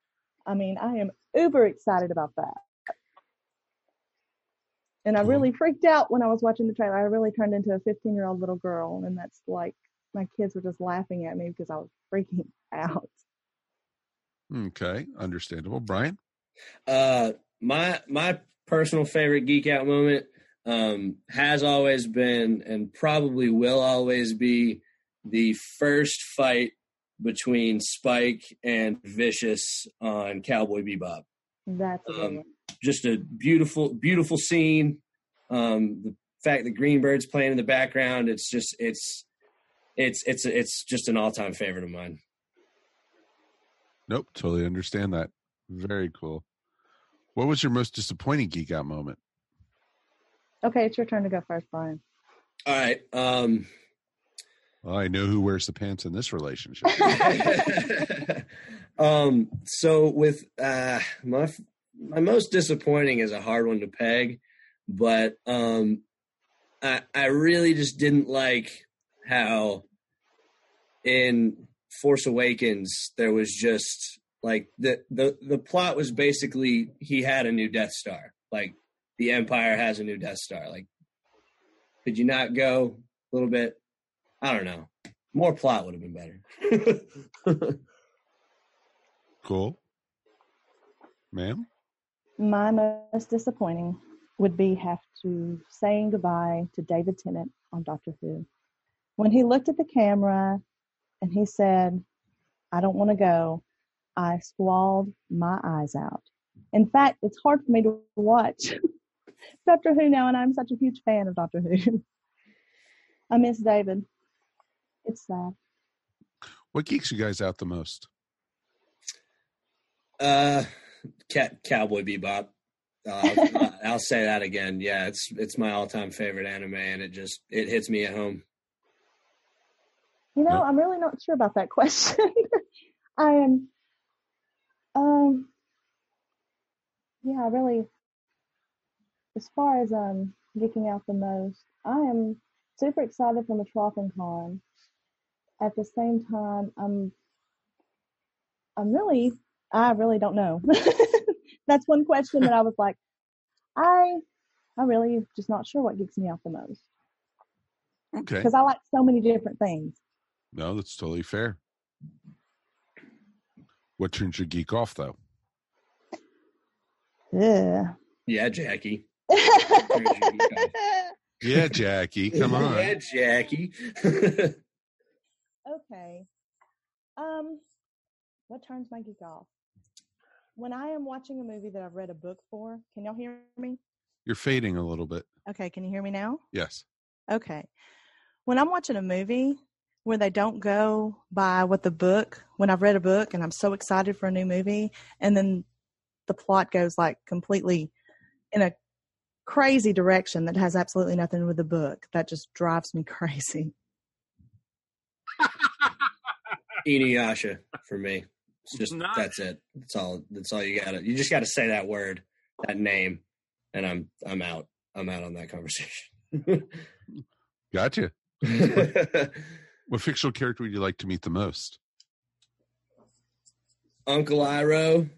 I mean, I am uber excited about that. And I really freaked out when I was watching the trailer. I really turned into a 15 year old little girl, and that's like my kids were just laughing at me because I was freaking out. Okay. Understandable. Brian? Uh, my my personal favorite geek out moment um, has always been and probably will always be the first fight between Spike and Vicious on Cowboy Bebop. That's Um. Just a beautiful, beautiful scene. Um, the fact that Green Bird's playing in the background, it's just it's it's it's it's just an all time favorite of mine. Nope. Totally understand that. Very cool. What was your most disappointing geek out moment? Okay, it's your turn to go first, Brian. All right. Um, Well, I know who wears the pants in this relationship. um so with uh my my most disappointing is a hard one to peg but um i i really just didn't like how in force awakens there was just like the the the plot was basically he had a new death star like the empire has a new death star like could you not go a little bit i don't know more plot would have been better cool. Ma'am? My most disappointing would be have to saying goodbye to David Tennant on Doctor Who. When he looked at the camera and he said, I don't want to go, I squalled my eyes out. In fact, it's hard for me to watch Doctor Who now, and I'm such a huge fan of Doctor Who. I miss David. It's sad. What geeks you guys out the most? Uh, Cat Cowboy Bebop. Uh, I'll say that again. Yeah, it's it's my all time favorite anime, and it just it hits me at home. You know, Yeah. I'm really not sure about that question. I am, um, yeah, I really, as far as um geeking out the most, I am super excited for Metropolitan Con. At the same time, I'm, I'm really, I really don't know. That's one question that I was like, I, I really just not sure what geeks me out the most Okay. because I like so many different things. No, that's totally fair. What turns your geek off though? Yeah. Yeah, Jackie. Yeah, Jackie, come on. Yeah, Jackie. okay. Um, what turns my geek off? When I am watching a movie that I've read a book for, can y'all hear me? You're fading a little bit. Okay, can you hear me now? Yes. Okay. When I'm watching a movie where they don't go by what the book, when I've read a book and I'm so excited for a new movie, and then the plot goes like completely in a crazy direction that has absolutely nothing with the book, that just drives me crazy. Inuyasha for me. It's just Nice. that's it. That's all. That's all you gotta. You just gotta say that word, that name, and I'm I'm out. I'm out on that conversation. Gotcha. What fictional character would you like to meet the most? Uncle Iroh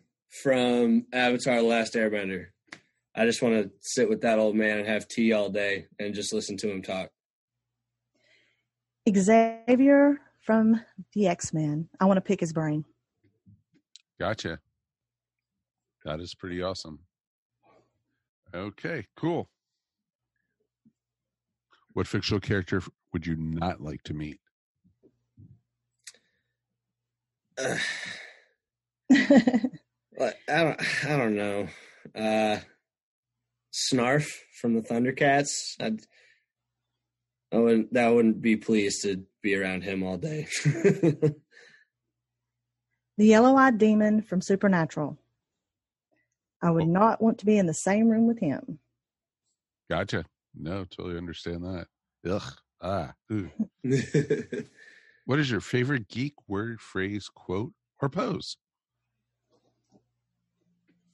from Avatar: The Last Airbender. I just want to sit with that old man and have tea all day and just listen to him talk. Xavier from the X Men. I want to pick his brain. Gotcha. That is pretty awesome. Okay, cool. What fictional character would you not like to meet? Uh, I don't. I don't know. Uh, Snarf from the Thundercats. I'd, I wouldn't. That wouldn't be pleased to be around him all day. the yellow eyed demon from Supernatural. I would not want to be in the same room with him. Gotcha. No, totally understand that. Ugh. Ah. What is your favorite geek word, phrase, quote, or pose?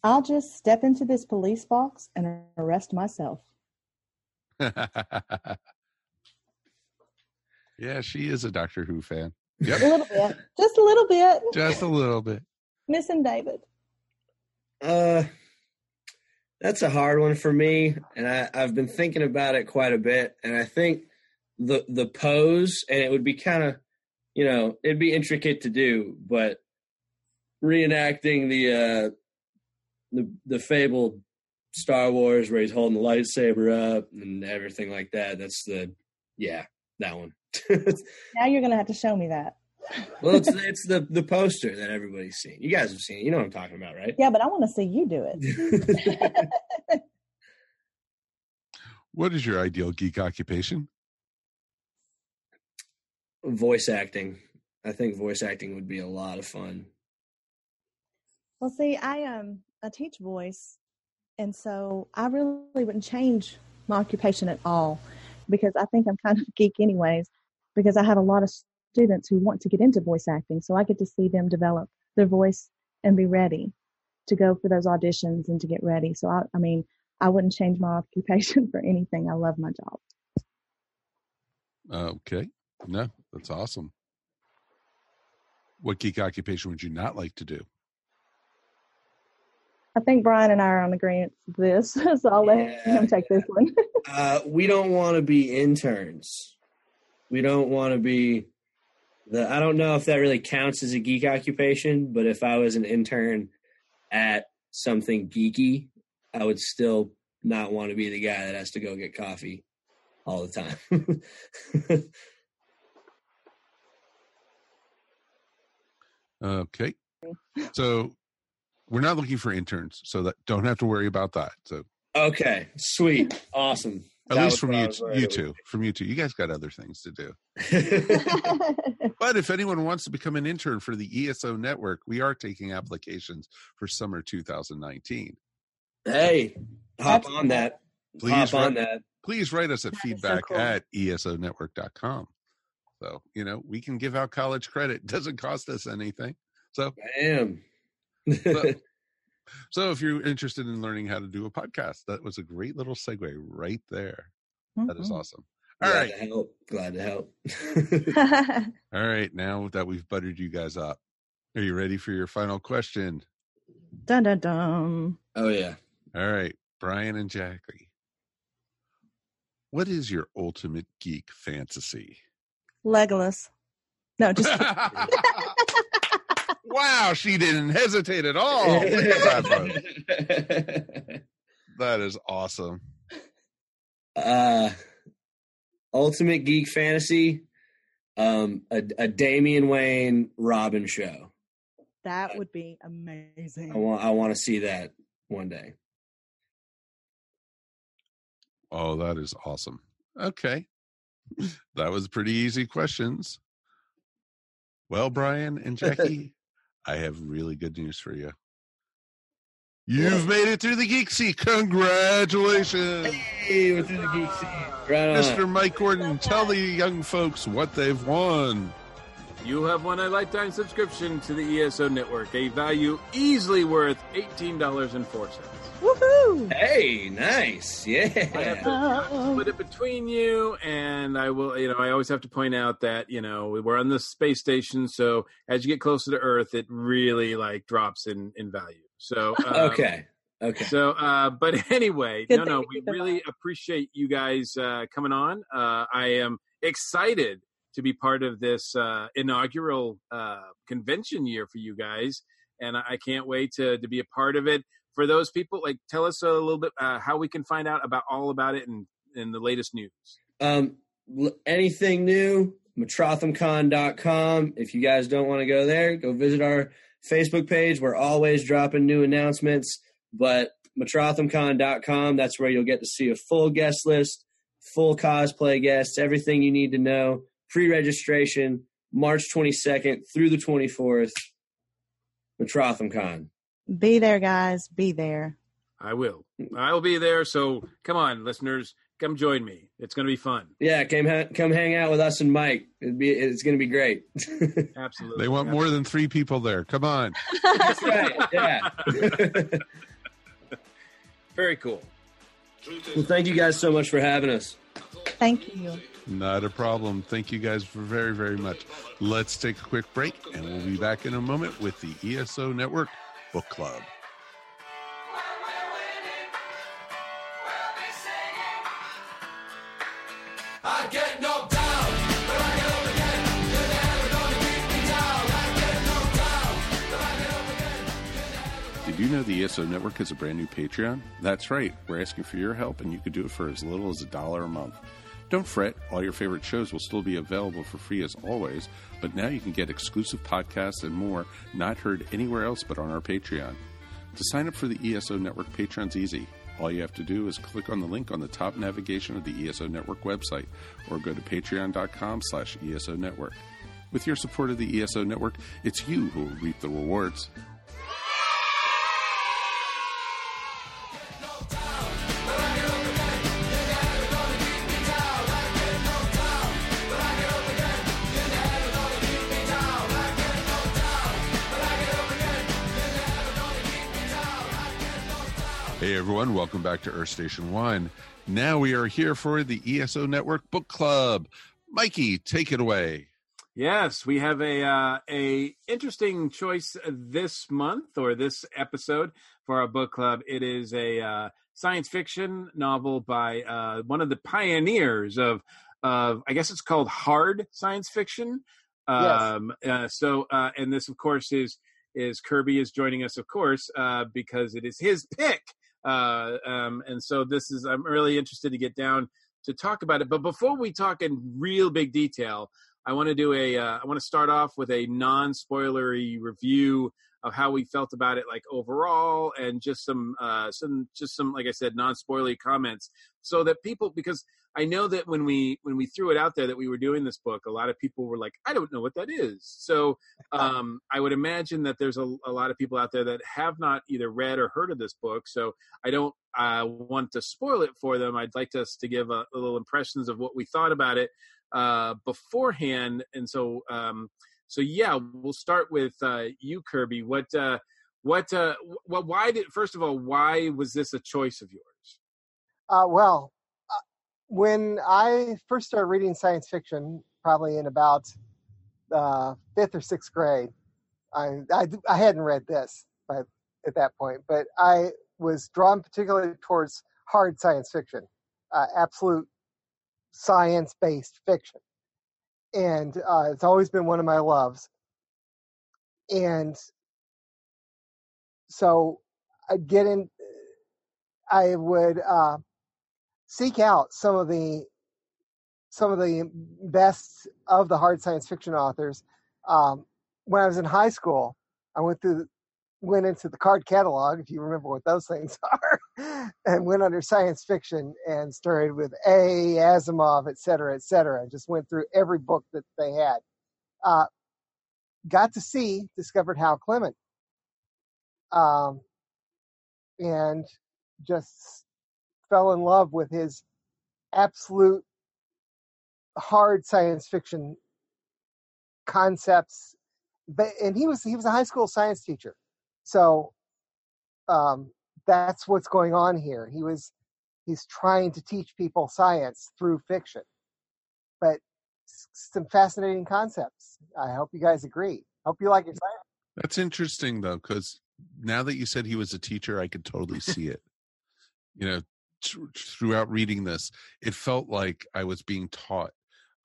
I'll just step into this police box and arrest myself. yeah, she is a Doctor Who fan. A little bit. Just a little bit. Just a little bit. Missing David. uh, that's a hard one for me, and I, I've been thinking about it quite a bit. And I think the the pose, and it would be kind of, you know, it'd be intricate to do, but reenacting the uh, the the fabled Star Wars where he's holding the lightsaber up and everything like that. That's the yeah, that one. Now you're going to have to show me that. well, it's it's the the poster that everybody's seen. You guys have seen it. You know what I'm talking about, right? Yeah, but I want to see you do it. What is your ideal geek occupation? voice acting. I think voice acting would be a lot of fun. Well, see, I um I teach voice, and so I really wouldn't change my occupation at all because I think I'm kind of a geek anyways. Because I have a lot of students who want to get into voice acting, so I get to see them develop their voice and be ready to go for those auditions and to get ready. So I, I mean, I wouldn't change my occupation for anything. I love my job. Okay. No, that's awesome. What geek occupation would you not like to do? I think Brian and I are on agreement with this, so I'll let Yeah. him take this one. Uh, we don't want to be interns. We don't want to be the. I don't know if that really counts as a geek occupation, but if I was an intern at something geeky, I would still not want to be the guy that has to go get coffee all the time. Okay. So we're not looking for interns, so that don't have to worry about that. So okay, sweet, awesome. at That least from you, was you two, from you two, you guys got other things to do. But if anyone wants to become an intern for the ESO network, we are taking applications for summer 2019. hey, hop That's- on that. Please hop on that. Please write us at That is so feedback cool. at esonetwork.com. So, you know, we can give out college credit. It doesn't cost us anything. So, Bam. So- so if you're interested in learning how to do a podcast, that was a great little segue right there. That is Mhm. awesome. All Glad right. to help. Glad to help. All right. Now that we've buttered you guys up, are you ready for your final question? dun dun dun. oh yeah. All right. Brian and Jackie. What is your ultimate geek fantasy? Legolas. No, just wow, she didn't hesitate at all. That. That is awesome. uh ultimate geek fantasy um a, a damian wayne robin show that would be amazing. i want i want to see that one day Oh, that is awesome. Okay. That was pretty easy questions. Well, Brian and Jackie, I have really good news for you. You've made it through the Geek Seat. Congratulations. hey we're through the geek scene right on Mr. Mike Gordon, tell the young folks what they've won. You have won a lifetime subscription to the ESO network, a value easily worth $18.04. Woohoo! hey nice Yeah. I have yeah to split it between you, and I will, you know, I always have to point out that, you know, we're on the space station, so as you get closer to Earth, it really like drops in, in value. So, um, okay okay So, uh, but anyway, Good no, no, we really mind. appreciate you guys uh, coming on. Uh, I am excited to be part of this uh, inaugural uh, convention year for you guys, and I can't wait to to be a part of it. For those people, like, tell us a little bit uh, how we can find out about all about it and and the latest news. um anything new metrothamcon.com if you guys don't want to go there go visit our facebook page we're always dropping new announcements but metrothamcon.com that's where you'll get to see a full guest list full cosplay guests everything you need to know pre-registration march 22nd through the 24th metrothamcon Be there, guys. Be there. I will. I will be there. So come on, listeners, come join me. It's going to be fun. yeah come, ha- come hang out with us and mike It'd be, it's going to be great Absolutely. They want more than three people there. Come on. that's right yeah Very cool. well thank you guys so much for having us Thank you. Not a problem. Thank you guys very, very much. Let's take a quick break and we'll be back in a moment with the ESO Network Book Club. Did you know the ESO Network has a brand new Patreon? That's right. We're asking for your help, and you could do it for as little as a dollar a month. Don't fret, all your favorite shows will still be available for free as always, but now you can get exclusive podcasts and more not heard anywhere else but on our Patreon. To sign up for the ESO Network Patreon's easy. All you have to do is click on the link on the top navigation of the ESO Network website or go to patreon.com slash ESO Network. With your support of the ESO Network, it's you who will reap the rewards. Everyone, welcome back to Earth Station One. Now we are here for the ESO Network Book Club. Mikey, take it away. Yes, we have a uh, a interesting choice this month or this episode for our book club. It is a uh, science fiction novel by uh, one of the pioneers of of I guess it's called hard science fiction. Um, uh, so uh, and this of course is is Kirby is joining us of course uh, because it is his pick Uh, um, and so this is I'm really interested to get down to talk about it. But before we talk in real big detail, I want to do a uh, I want to start off with a non spoilery review of how we felt about it, like overall, and just some uh, some just some like I said, non spoilery comments, so that people because I know that when we when we threw it out there that we were doing this book, a lot of people were like, I don't know what that is. So um, I would imagine that there's a, a lot of people out there that have not either read or heard of this book. So I don't uh, want to spoil it for them. I'd like us to give a, a little impressions of what we thought about it uh, beforehand, and so. Um, so yeah, we'll start with uh, you, Kirby. What, uh, what, uh, what? Why did? First of all, why was this a choice of yours? Uh, well, when I first started reading science fiction, probably in about uh, fifth or sixth grade, I, I, I hadn't read this at that point, but I was drawn particularly towards hard science fiction, uh, absolute science-based fiction, and uh, it's always been one of my loves. And so I'd get in, I would uh, seek out some of the some of the best of the hard science fiction authors. Um, when I was in high school, I went through went into the card catalog, if you remember what those things are, and went under science fiction and started with A, Asimov, et cetera, et cetera, and just went through every book that they had. Uh, got to see, discovered Hal Clement, um, and just fell in love with his absolute hard science fiction concepts. But, and he was he was a high school science teacher, so um, that's what's going on here. He was he's trying to teach people science through fiction, but some fascinating concepts. I hope you guys agree. Hope you like it. That's interesting though, because now that you said he was a teacher, I could totally see it. you know, th- throughout reading this, it felt like I was being taught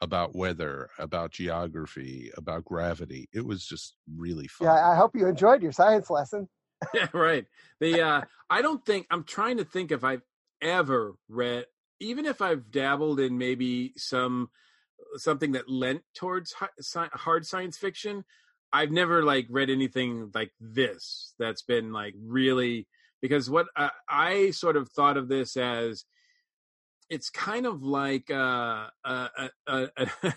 about weather, about geography, about gravity. It was just really fun. Yeah, I hope you enjoyed your science lesson. yeah, right. The uh, I don't think I'm trying to think if I've ever read, even if I've dabbled in maybe some something that lent towards hard science fiction. I've never like read anything like this that's been like really because what uh, I sort of thought of this as it's kind of like uh, uh, uh, uh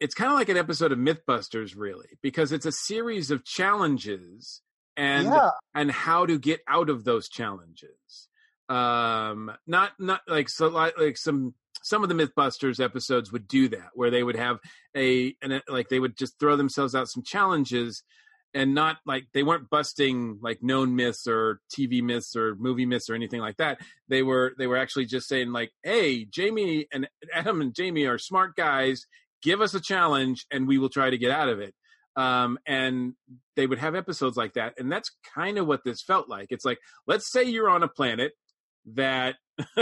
it's kind of like an episode of Mythbusters, really, because it's a series of challenges and Yeah. and how to get out of those challenges. Um, not not like so like, like some some of the MythBusters episodes would do that, where they would have a and like they would just throw themselves out some challenges and not like they weren't busting like known myths or TV myths or movie myths or anything like that. They were they were actually just saying like, "Hey, Jamie and Adam and Jamie are smart guys. Give us a challenge, and we will try to get out of it." Um, and they would have episodes like that, and that's kind of what this felt like. It's like, let's say you're on a planet that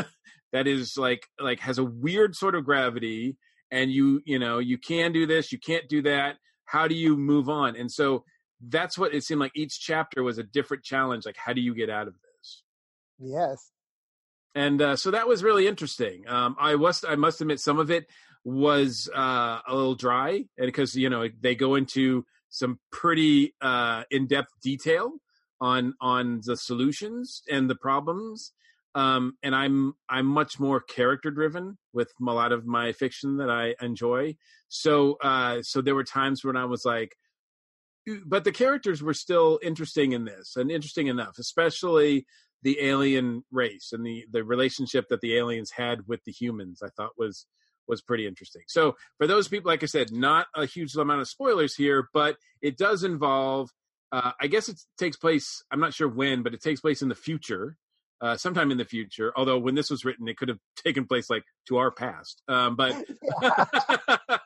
that is like like has a weird sort of gravity, and you you know you can do this, you can't do that. How do you move on? And so that's what it seemed like each chapter was a different challenge like how do you get out of this? Yes. and uh, so that was really interesting. Um, i was i must admit some of it was uh, a little dry and because you know they go into some pretty uh, in-depth detail on on the solutions and the problems um, and i'm i'm much more character driven with a lot of my fiction that i enjoy. So uh, so there were times when i was like but the characters were still interesting in this and interesting enough, especially the alien race and the the relationship that the aliens had with the humans. I thought was was pretty interesting. So for those people, like I said, not a huge amount of spoilers here, but it does involve. Uh, I guess it takes place. I'm not sure when, but it takes place in the future, uh, sometime in the future. Although when this was written, it could have taken place like to our past. Um, but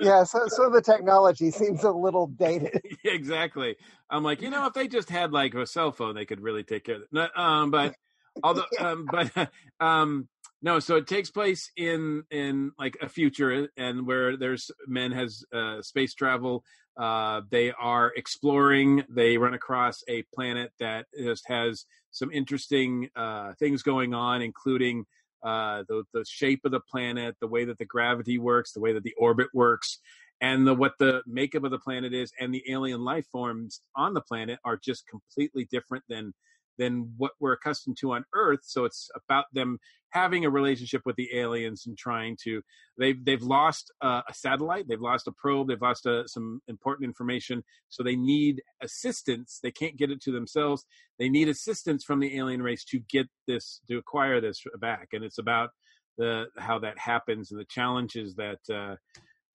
yeah, so so the technology seems a little dated. exactly. I'm like, you know, if they just had like a cell phone, they could really take care of it. No, um, but although, um, but um, No, so it takes place in in like a future and where there's men has uh, space travel. Uh, they are exploring. They run across a planet that just has some interesting uh, things going on, including uh, the the shape of the planet, the way that the gravity works, the way that the orbit works, and the what the makeup of the planet is, and the alien life forms on the planet are just completely different than than what we're accustomed to on Earth. So it's about them having a relationship with the aliens and trying to. They've they've lost uh, a satellite, they've lost a probe, they've lost uh, some important information. So they need assistance. They can't get it to themselves. They need assistance from the alien race to get this to acquire this back. And it's about the how that happens and the challenges that uh,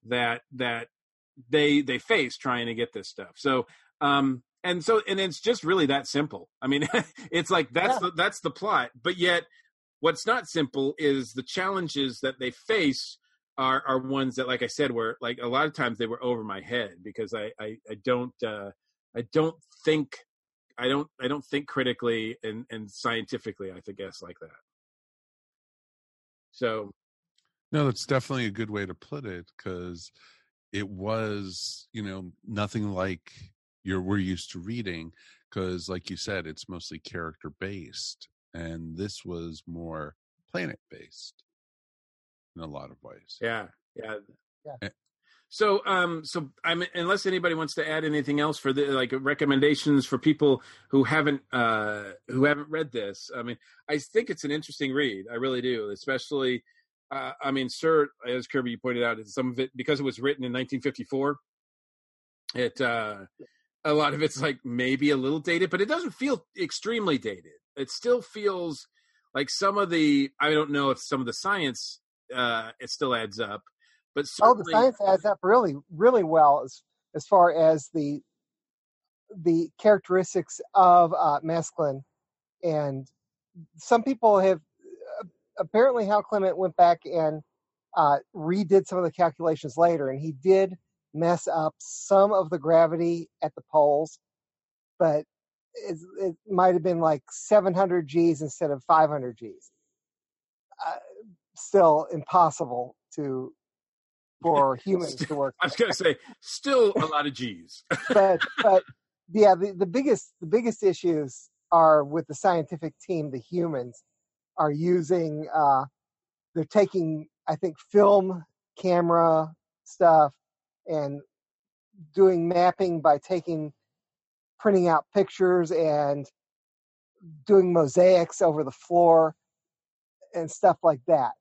that that they they face trying to get this stuff. So um and so and it's just really that simple i mean it's like that's yeah. the, that's the plot but yet what's not simple is the challenges that they face are are ones that like i said were like a lot of times they were over my head because i i, I don't uh i don't think i don't i don't think critically and and scientifically i guess like that so no that's definitely a good way to put it because it was you know nothing like you're we're used to reading because like you said it's mostly character based and this was more planet based in a lot of ways. Yeah yeah. Yeah. Eh so um so i'm unless anybody wants to add anything else for the like recommendations for people who haven't uh who haven't read this i mean i think it's an interesting read i really do especially uh, i mean sir as kirby pointed out some of it because it was written in 1954 it uh a lot of it's like maybe a little dated, but it doesn't feel extremely dated. It still feels like some of the I don't know if some of the science uh it still adds up, but oh, the science adds up really really well as as far as the the characteristics of uh, Mesklin, and some people have uh, apparently Hal Clement went back and uh, redid some of the calculations later, and he did mess up some of the gravity at the poles, but it, it might have been like 700 Gs instead of 500 Gs. Uh, still impossible to for humans to work. I was going to say, still a lot of G's. but but yeah, the, the biggest the biggest issues are with the scientific team. The humans are using. Uh, they're taking, I think, film camera stuff and doing mapping by taking printing out pictures and doing mosaics over the floor and stuff like that.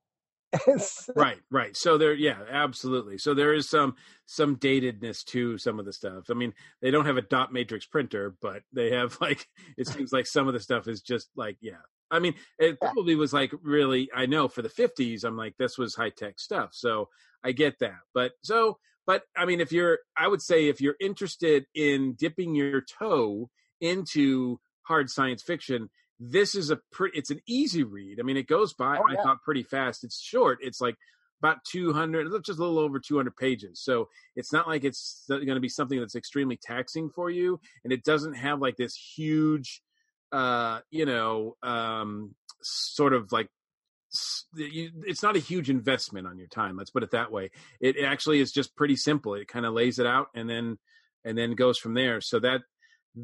Right right. So there yeah absolutely. So there is some some datedness to some of the stuff. I mean they don't have a dot matrix printer but they have like it seems like some of the stuff is just like yeah. I mean it probably was like really i know for the 50s i'm like this was high tech stuff so i get that. But so but I mean, if you're, I would say if you're interested in dipping your toe into hard science fiction, this is a pretty, it's an easy read. I mean, it goes by, oh, yeah. I thought pretty fast. It's short. It's like about 200, just a little over 200 pages. So it's not like it's going to be something that's extremely taxing for you. And it doesn't have like this huge, uh, you know, um, sort of like it's not a huge investment on your time let's put it that way. It actually is just pretty simple. It kind of lays it out and then and then goes from there. So that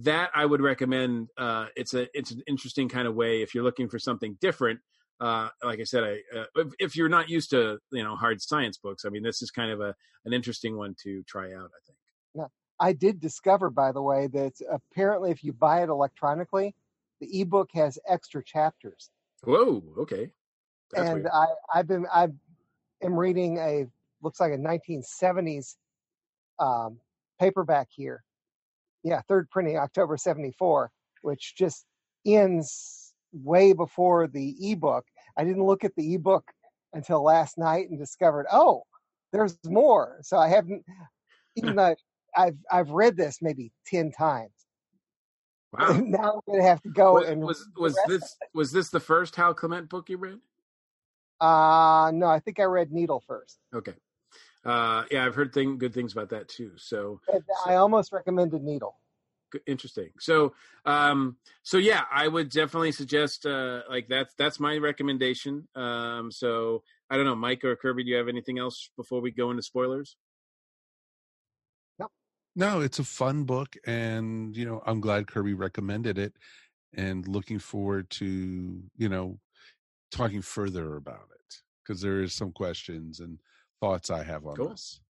that i would recommend uh it's a it's an interesting kind of way if you're looking for something different uh like i said i uh, if, if you're not used to you know hard science books i mean this is kind of a an interesting one to try out i think. Yeah. I did discover by the way that apparently if you buy it electronically the ebook has extra chapters. Whoa okay that's and weird. I, I've been I am reading a looks like a 1970s um, paperback here. Yeah, third printing October 74, which just ends way before the ebook. I didn't look at the ebook until last night and discovered, oh, there's more. So I haven't even though I've I've read this maybe ten times. Wow. now I'm gonna have to go was, and was was this was this the first Hal Clement book you read? Uh no, I think I read Needle first. Okay. Uh yeah, I've heard thing, good things about that too. So, so I almost recommended Needle. interesting. So, um, so yeah, I would definitely suggest uh, like that's that's my recommendation. Um, so I don't know, Mike or Kirby, do you have anything else before we go into spoilers? No, no, it's a fun book, and you know, I'm glad Kirby recommended it, and looking forward to you know talking further about it because there is some questions and thoughts I have on Cool. this.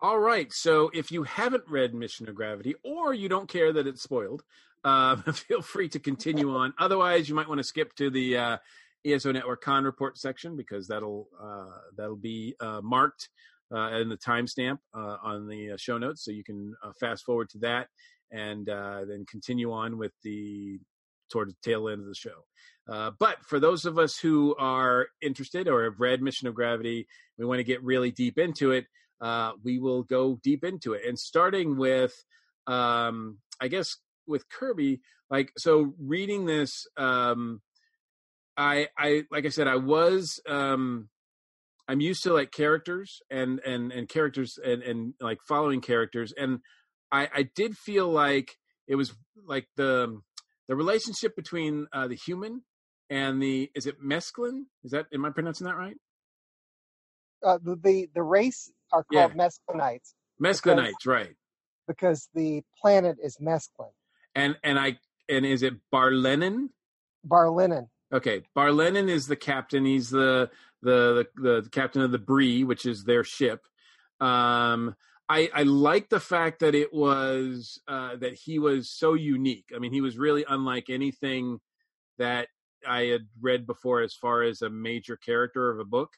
All right. So if you haven't read Mission of Gravity or you don't care that it's spoiled, uh, feel free to continue on. Otherwise, you might want to skip to the uh, ESO Network Con Report section because that'll uh, that'll be uh, marked uh, in the timestamp uh, on the uh, show notes, so you can uh, fast forward to that and uh, then continue on with the toward the tail end of the show. Uh, but for those of us who are interested or have read Mission of Gravity, we want to get really deep into it. Uh, we will go deep into it, and starting with, um, I guess, with Kirby. Like, so reading this, um, I, I, like I said, I was, um, I'm used to like characters and and and characters and and like following characters, and I, I did feel like it was like the the relationship between uh, the human and the is it Mesklin? Is that am I pronouncing that right? Uh, the, the the race are Yeah. called Mesklinites Mesklinites, right? because the planet is Mesklin. And and I and is it Barlennan? Barlennan. Okay, Barlennan is the captain. He's the the the, the captain of the Bree, which is their ship. Um, I I like the fact that it was uh, that he was so unique. I mean, he was really unlike anything that I had read before, as far as a major character of a book.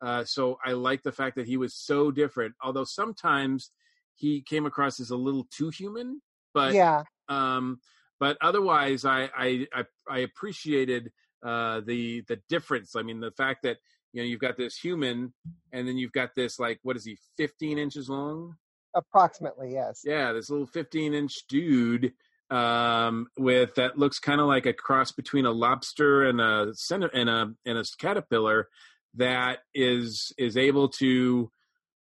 Uh, so I like the fact that he was so different. Although sometimes he came across as a little too human, but yeah, um but otherwise i i i, I appreciated uh the the difference i mean the fact that you know you've got this human and then you've got this like what is he 15 inches long approximately yes. yeah this little 15 inch dude um with that looks kind of like a cross between a lobster and a and a and a caterpillar that is is able to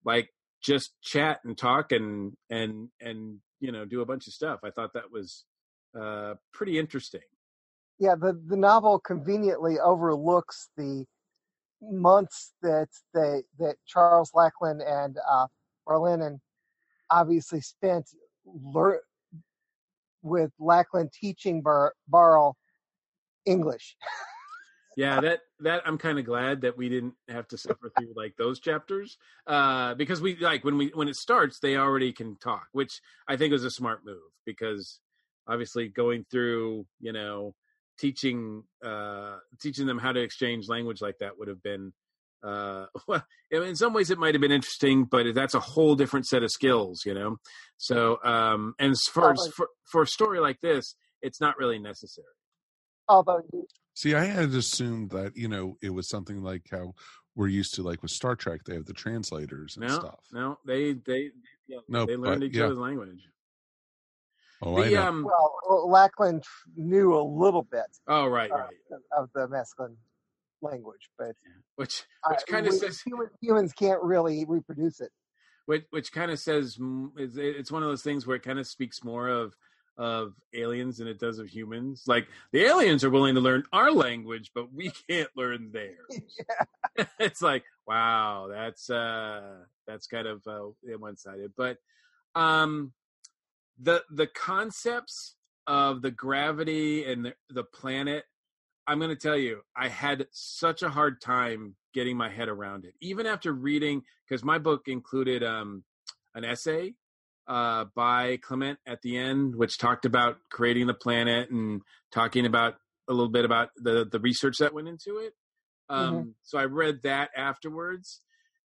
like just chat and talk and and and you know do a bunch of stuff. I thought that was uh pretty interesting. Yeah, the the novel conveniently overlooks the months that they that Charles Lackland and uh, Barlennan obviously spent with Lackland teaching Bar- Barl English. yeah that that i'm kind of glad that we didn't have to suffer through like those chapters uh because we like when we when it starts they already can talk which i think was a smart move because obviously going through you know teaching uh teaching them how to exchange language like that would have been uh well in some ways it might have been interesting but that's a whole different set of skills you know so um and as far as for, for a story like this it's not really necessary Although you- See, I had assumed that you know it was something like how we're used to, like with Star Trek, they have the translators and no stuff. no they they yeah, No, they learned but, each yeah. other's language Oh, I the know. um well, Lackland knew a little bit oh right uh, right of the Mesklin language, but which uh, which kind of says human, humans can't really reproduce it. which which kind of says it's, it's one of those things where it kind of speaks more of of aliens than it does of humans. Like the aliens are willing to learn our language but we can't learn theirs. It's like wow that's uh that's kind of uh one-sided. But um the the concepts of the gravity and the, the planet i'm going to tell you i had such a hard time getting my head around it even after reading because my book included um an essay uh by clement at the end which talked about creating the planet and talking about a little bit about the the research that went into it. Um so i read that afterwards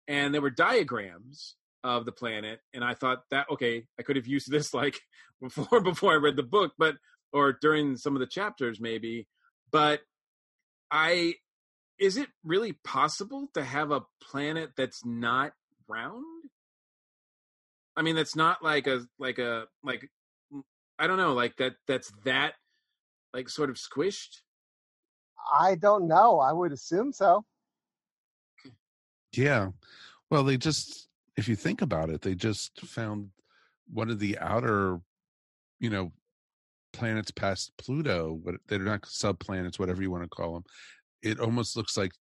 and there were diagrams of the planet and i thought that okay i could have used this like before before i read the book but or during some of the chapters maybe but i is it really possible to have a planet that's not round i mean that's not like a like a like i don't know like that that's that like sort of squished I don't know. I would assume so. Yeah. Well, they just, if you think about it, they just found one of the outer, you know, planets past Pluto, what they're not subplanets, whatever you want to call them. It almost looks like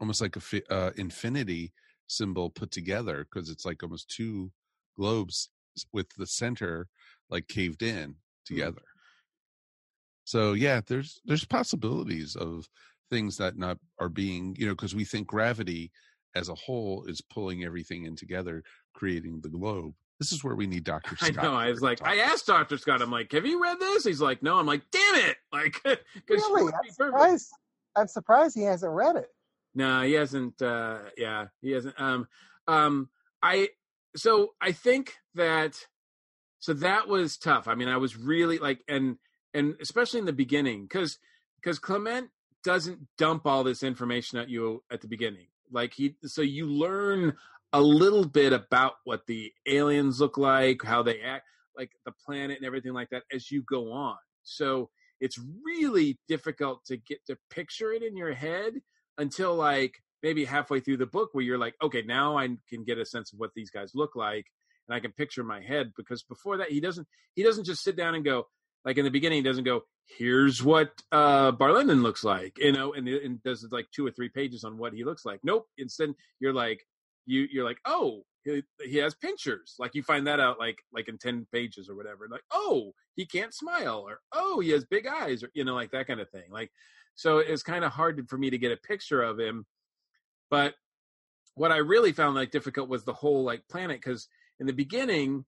almost like a fi- uh, infinity symbol put together because it's like almost two globes with the center like caved in together. So yeah, there's there's possibilities of things that not are being you know because we think gravity as a whole is pulling everything in together, creating the globe. This is where we need Doctor Scott. I know. I was like. I asked Doctor Scott. I'm like, "Have you read this?" He's like, "No." I'm like, "Damn it!" Like, Really, I'm surprised. I'm surprised he hasn't read it. No, he hasn't. Uh, yeah, he hasn't. Um, um, I so I think that so that was tough. I mean, I was really like, and and especially in the beginning, because because Clement doesn't dump all this information at you at the beginning. Like he, so you learn a little bit about what the aliens look like, how they act, like the planet and everything like that as you go on. So it's really difficult to get to picture it in your head until like maybe halfway through the book where you're like, okay, now I can get a sense of what these guys look like and I can picture in my head because before that he doesn't he doesn't just sit down and go like in the beginning he doesn't go here's what uh Barlennan looks like you know and, and does like two or three pages on what he looks like nope instead you're like you you're like oh he, he has pinchers. Like you find that out like like in 10 pages or whatever like oh he can't smile or oh he has big eyes or you know like that kind of thing like so it's kind of hard for me to get a picture of him but what i really found like difficult was the whole like planet because in the beginning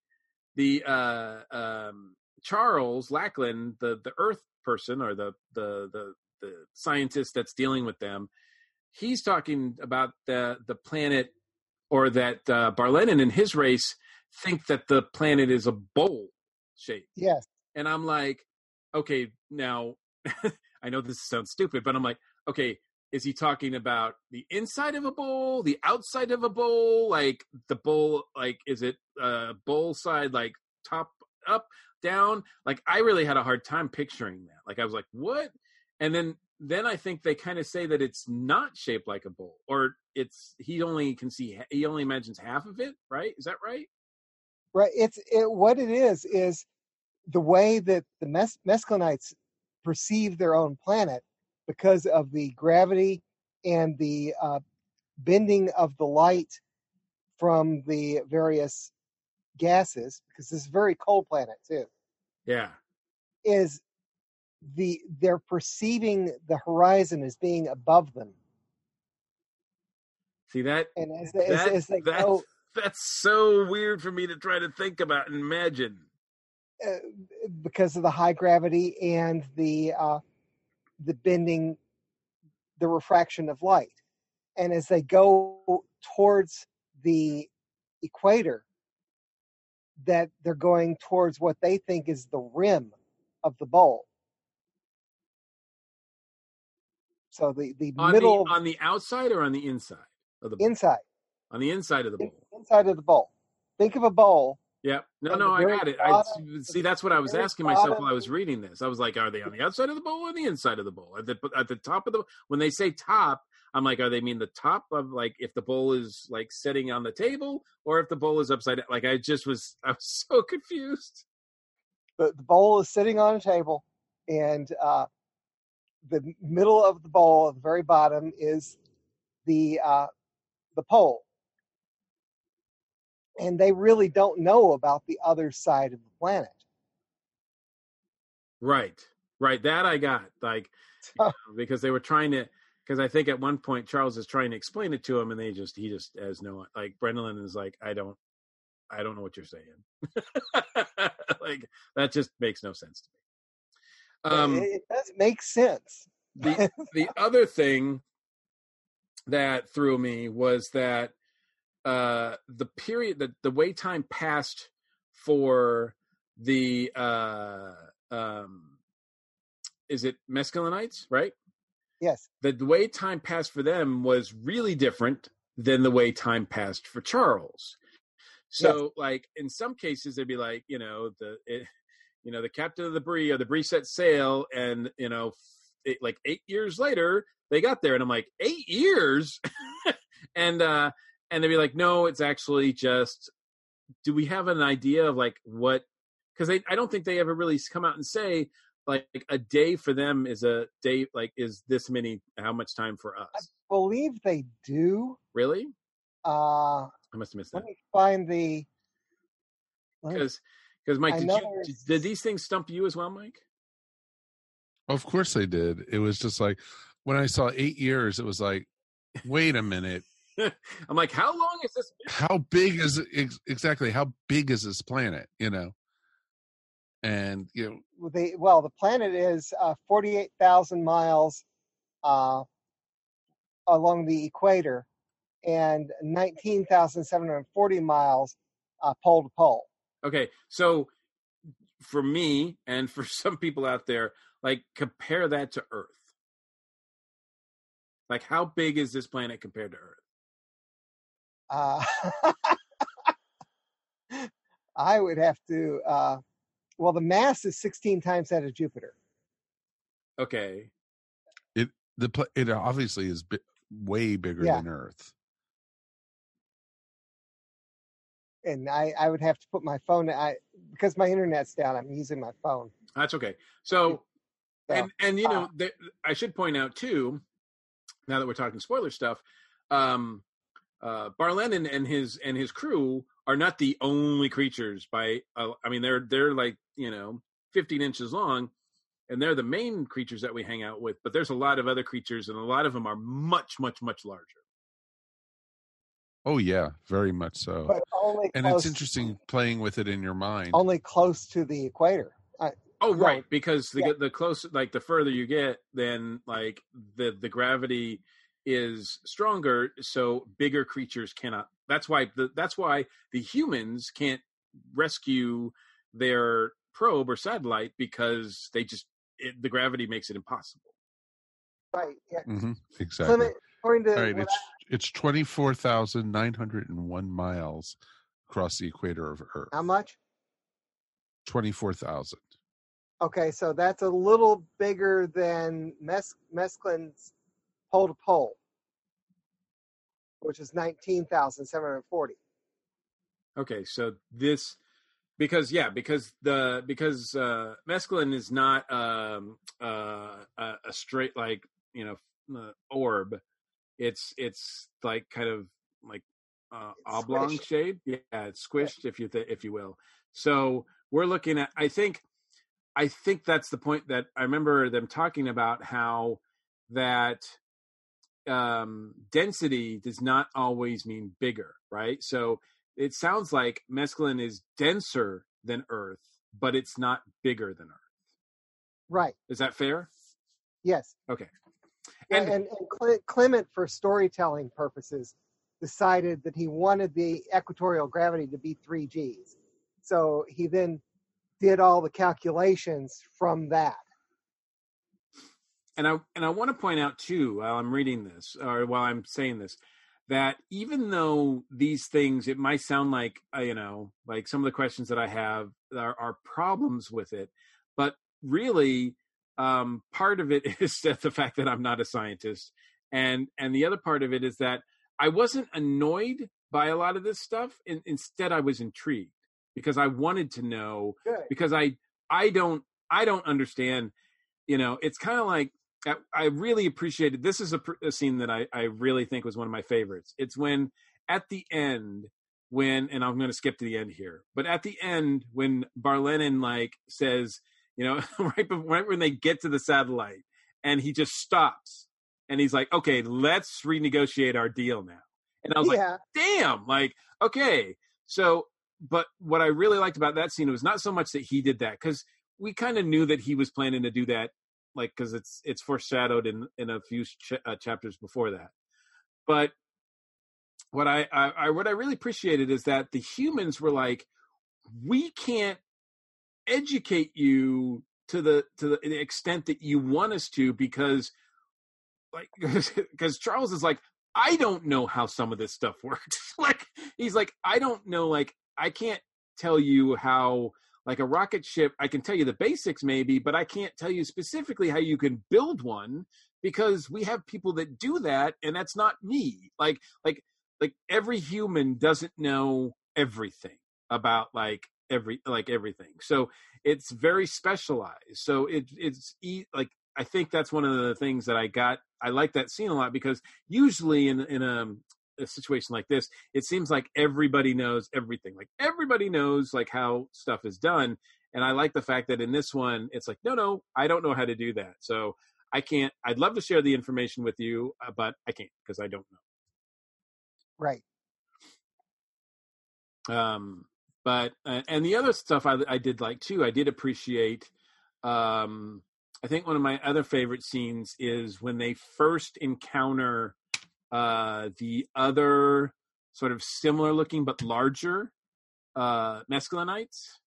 the uh um charles lackland the the earth person or the the the the scientist that's dealing with them he's talking about the the planet or that uh, Barlennan and his race think that the planet is a bowl shape. Yes. And I'm like, okay, now I know this sounds stupid, but I'm like, okay, is he talking about the inside of a bowl, the outside of a bowl, like the bowl, like is it uh bowl side, like top up, down? Like I really had a hard time picturing that. Like I was like, what? And then then I think they kind of say that it's not shaped like a bowl, or it's he only can see he only imagines half of it. Right? Is that right? Right. It's it, what it is is the way that the mes- Mesklinites perceive their own planet because of the gravity and the uh, bending of the light from the various gases. Because this is a very cold planet too. Yeah. Is the they're perceiving the horizon as being above them, See that? and as they, as, as they that- go that's so weird for me to try to think about and imagine. uh, because of the high gravity and the uh, the bending, the refraction of light, and as they go towards the equator, that they're going towards what they think is the rim of the bowl. So the the On middle the on the outside or on the inside of the bowl? inside on the inside of the bowl. inside of the bowl. Think of a bowl. Yeah. No, no, I got it. I see. That's what I was asking myself bottom- while I was reading this. I was like, are they on the outside of the bowl or the inside of the bowl? At the at the top of the when they say top, I'm like, are they mean the top of like if the bowl is like sitting on the table or if the bowl is upside down? Like I just was I was so confused. the, the bowl is sitting on a table and uh, the middle of the bowl at the very bottom is the uh, the pole and they really don't know about the other side of the planet Right. Right. That I got. Like you know, because they were trying to because I think at one point Charles is trying to explain it to him and they just he just has no like Brendan is like, I don't I don't know what you're saying. like that just makes no sense to me. Um it, it does make sense. the the other thing that threw me was that uh the period that the way time passed for the uh um is it Mesklinites right? Yes. The, the way time passed for them was really different than the way time passed for charles. So like in some cases they'd be like you know the it, you know the captain of the Bree or the Bree set sail and you know it, like eight years later they got there and i'm like eight years and uh and they'd be like no it's actually just do we have an idea of like what because I, I don't think they ever really come out and say like a day for them is a day like is this many how much time for us I Believe they do. really Uh, i must have missed let that me find the. because because mike did you did, did these things stump you as well mike Of course they did. It was just like when I saw eight years, it was like, wait a minute, i'm like how long is this how big is exactly? How big is this planet? You know, and you know, the well, the planet is uh, forty-eight thousand miles uh, along the equator, and nineteen thousand seven hundred forty miles uh, pole to pole. Okay so for me and for some people out there like compare that to earth like how big is this planet compared to earth Uh, I would have to. Uh, well, the mass is sixteen times that of Jupiter. okay It the pla- it obviously is bi- way bigger Yeah. than Earth. And I, I would have to put my phone I because my internet's down. I'm using my phone. That's okay. So, So, and and you know, uh, th- I should point out too, now that we're talking spoiler stuff, um, uh, Barlennan and his and his crew are not the only creatures. By uh, I mean, they're they're like you know, 15 inches long, and they're the main creatures that we hang out with. But there's a lot of other creatures, and a lot of them are much much much larger. Oh yeah, very much so. but only and close, it's interesting playing with it in your mind. Only close to the equator. I, Oh No, right, because the yeah. the closer, like the further you get, then like the the gravity is stronger, so bigger creatures cannot. That's why the that's why the humans can't rescue their probe or satellite because they just it, the gravity makes it impossible. right. Yeah. hmm Exactly. Clement, according to All right, what it's it's twenty four thousand nine hundred and one miles across the equator of Earth. How much? Twenty four thousand. Okay, so that's a little bigger than Mes- Mesklin's pole to pole, which is nineteen thousand seven hundred forty. Okay, so this because yeah, because the because uh Mesklin is not um uh a, a straight like, you know, uh, orb. It's it's like kind of like uh oblong squished. shape. Yeah, it's squished if you th- if you will. So, we're looking at I think I think that's the point that I remember them talking about how that um, density does not always mean bigger, right? So it sounds like Mesklin is denser than Earth, but it's not bigger than Earth. Right. Is that fair? Yes. Okay. And, And- and, Clement, for storytelling purposes, decided that he wanted the equatorial gravity to be three G's. So he then did all the calculations from that. and I and I want to point out too while I'm reading this or while I'm saying this that even though these things it might sound like uh, you know like some of the questions that I have are, are problems with it, but really um, part of it is that the fact that I'm not a scientist, and and the other part of it is that I wasn't annoyed by a lot of this stuff. In, instead, I was intrigued because I wanted to know Good. because I I don't I don't understand. You know, it's kind of like I, I really appreciated. This is a, a scene that I I really think was one of my favorites. It's when at the end when and I'm going to skip to the end here, but at the end when Barlennan like says, you know, right before, right when they get to the satellite, and he just stops and he's like, okay, let's renegotiate our deal now. And I was like, damn, like, okay. So, but what I really liked about that scene was not so much that he did that, because we kind of knew that he was planning to do that, like, because it's it's foreshadowed in in a few ch- uh, chapters before that. But what I, I, I what I really appreciated is that the humans were like, we can't educate you to the to the extent that you want us to because like because Charles is like I don't know how some of this stuff works. like he's like I don't know like I can't tell you how like a rocket ship I can tell you the basics maybe but I can't tell you specifically how you can build one because we have people that do that and that's not me. Like like like every human doesn't know everything about like every like everything. So it's very specialized. So it it's e- like I think that's one of the things that I got. I like that scene a lot because usually in in a, a situation like this, it seems like everybody knows everything. Like everybody knows like how stuff is done. And I like the fact that in this one, it's like, no, no, I don't know how to do that. So I can't. I'd love to share the information with you, uh, but I can't because I don't know. Right. um but uh, and the other stuff I, I did like too i did appreciate um i think one of my other favorite scenes is when they first encounter uh the other sort of similar looking but larger uh Mesklinites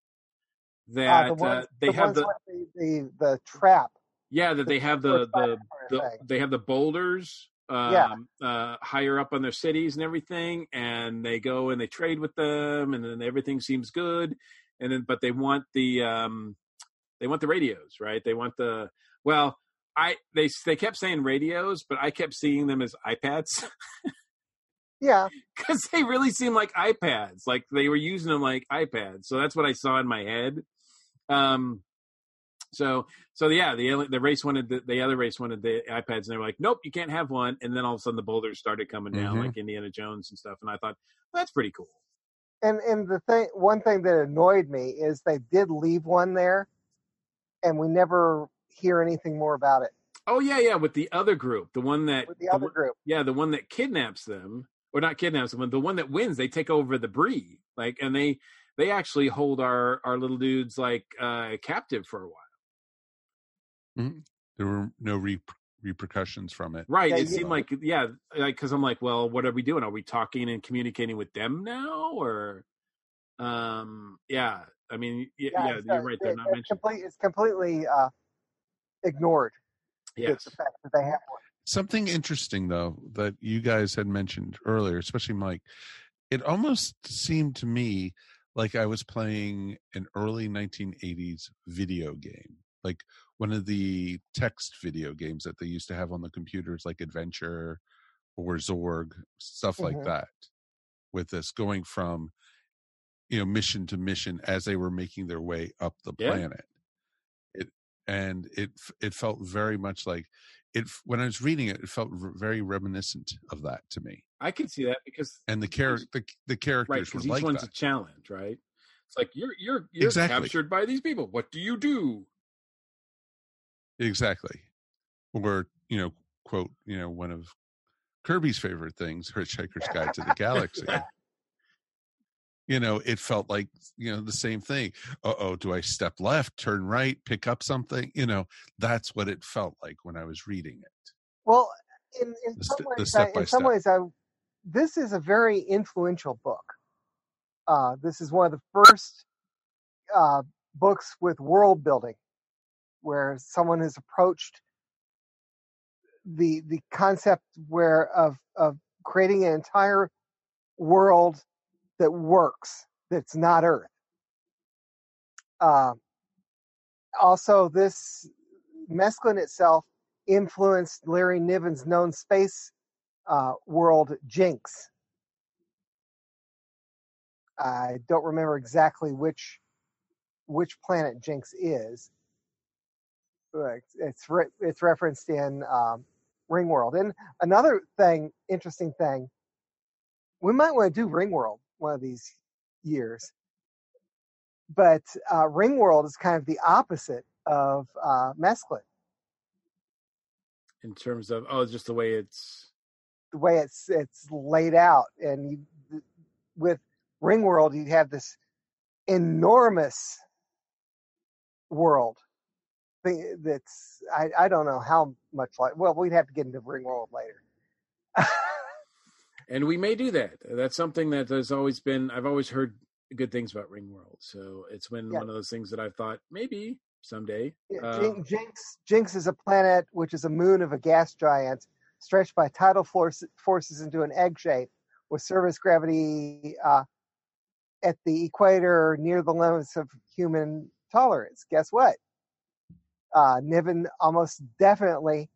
Uh, that the ones, uh, they the have the the, the the trap. yeah that the they have the the, the they have the boulders um Yeah. uh higher up on their cities and everything and they go and they trade with them and then everything seems good and then but they want the um they want the radios right they want the well i they they kept saying radios but i kept seeing them as ipads Yeah. because they really seem like ipads like they were using them like ipads so that's what i saw in my head um so so yeah the the race wanted the, the other race wanted the ipads and they were like nope you can't have one and then all of a sudden the boulders started coming down Mhm. like indiana jones and stuff and i thought well, that's pretty cool And and the thing, one thing that annoyed me is they did leave one there, and we never hear anything more about it oh yeah yeah with the other group the one that with the other one- group. yeah the one that kidnaps them or not kidnaps them the one that wins they take over the Bree like and they they actually hold our our little dudes like uh captive for a while There were no re- repercussions from it. right Yeah, it you- seemed like yeah like because i'm like well what are we doing are we talking and communicating with them now or um yeah i mean y- yeah, it's, you're right they're not it's mentioned complete. It's completely uh, ignored. yes The fact that they have one. Something interesting though that you guys had mentioned earlier, especially Mike, it almost seemed to me like I was playing an early 1980s video game, like one of the text video games that they used to have on the computers, like Adventure or Zork, stuff like Mhm. that. With this going from, you know, mission to mission as they were making their way up the Yeah. planet. It and it it felt very much like it when I was reading it, it felt very reminiscent of that to me. i can see that because And the character, the, the characters because were each like one's that. a challenge right it's like you're you're you're Exactly. captured by these people what do you do Exactly. Or, you know, quote, you know, one of Kirby's favorite things, Hitchhiker's Guide to the Galaxy. You know, it felt like, you know, the same thing. Uh oh, do I step left, turn right, pick up something? You know, that's what it felt like when I was reading it. Well, in, in The some ways, I, in some ways, I this is a very influential book. Uh, this is one of the first uh, books with world building, where someone has approached the the concept where of of creating an entire world that works, that's not Earth. Uh, also, this Mesklin itself influenced Larry Niven's known space uh, world Jinx. I don't remember exactly which which planet Jinx is. It's re- it's referenced in um, Ringworld. And another thing, interesting thing, we might want to do Ringworld one of these years. But uh, Ringworld is kind of the opposite of uh, in terms of oh just the way it's the way it's it's laid out and you, with ringworld you have this enormous world that's I, I don't know how much like well we'd have to get into ringworld later and we may do that. That's something that has always been. I've always heard good things about Ringworld, so it's been Yeah. one of those things that I've thought maybe someday. Yeah, Uh, Jinx Jinx is a planet which is a moon of a gas giant stretched by tidal force, forces into an egg shape with surface gravity uh, at the equator near the limits of human tolerance. Guess what? Uh, Niven almost definitely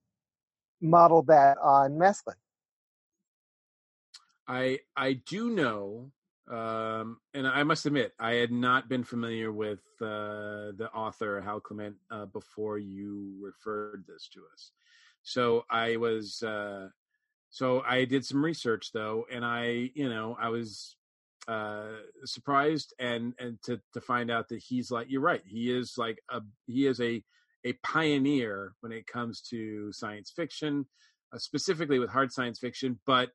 modeled that on Mesklin. I I do know Um, and I must admit, I had not been familiar with uh, the author Hal Clement uh, before you referred this to us. So I was, uh, so I did some research though, and I, you know, I was uh, surprised and and to to find out that he's like, you're right, he is like a he is a a pioneer when it comes to science fiction, uh, specifically with hard science fiction, but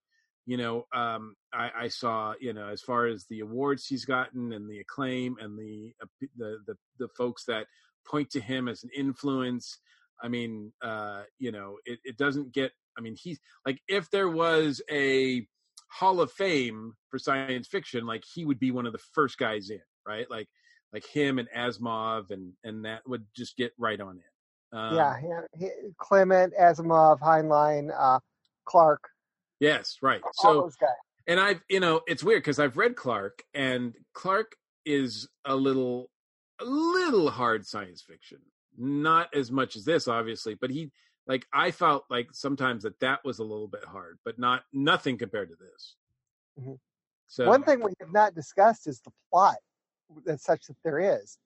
you know um I, I saw you know as far as the awards he's gotten and the acclaim and the uh, the the, the folks that point to him as an influence i mean uh you know it, it doesn't get i mean he's like if there was a hall of fame for science fiction like he would be one of the first guys in right? Like like him and asimov and and that would just get right on in um, yeah, he, Clement, Asimov, Heinlein, uh, Clarke, yes right all so those guys. and I've you know it's weird because I've read Clarke and Clarke is a little a little hard science fiction, not as much as this obviously, but he like I felt like sometimes that that was a little bit hard, but not nothing compared to this. Mhm. So One thing we have not discussed is the plot, that's such that there is.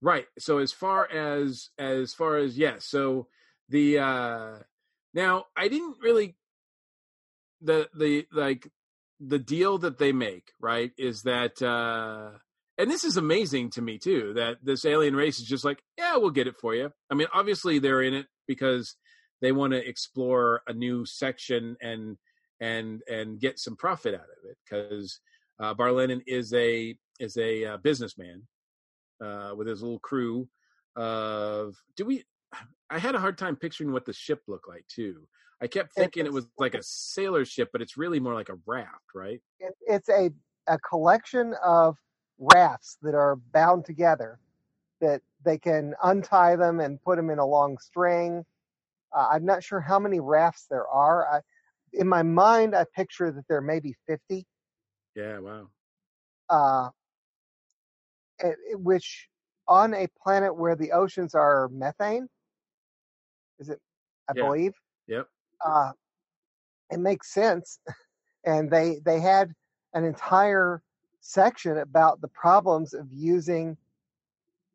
Right. So as far as as far as yes, so the uh now I didn't really the the like the deal that they make, right, is that uh and this is amazing to me too, that this alien race is just like, yeah, we'll get it for you. I mean, obviously they're in it because they want to explore a new section and and and get some profit out of it because uh, Barlennan is a is a uh, businessman uh, with his little crew of do we I had a hard time picturing what the ship looked like too. I kept thinking it was like a sailor ship, but it's really more like a raft, right? It, it's a, a collection of rafts that are bound together that they can untie them and put them in a long string. Uh, I'm not sure how many rafts there are. I, in my mind, I picture that there may be 50, Yeah, wow. uh, Eh, eh, which on a planet where the oceans are methane, is it? I Yeah. believe. Yep. uh, it makes sense. And they they had an entire section about the problems of using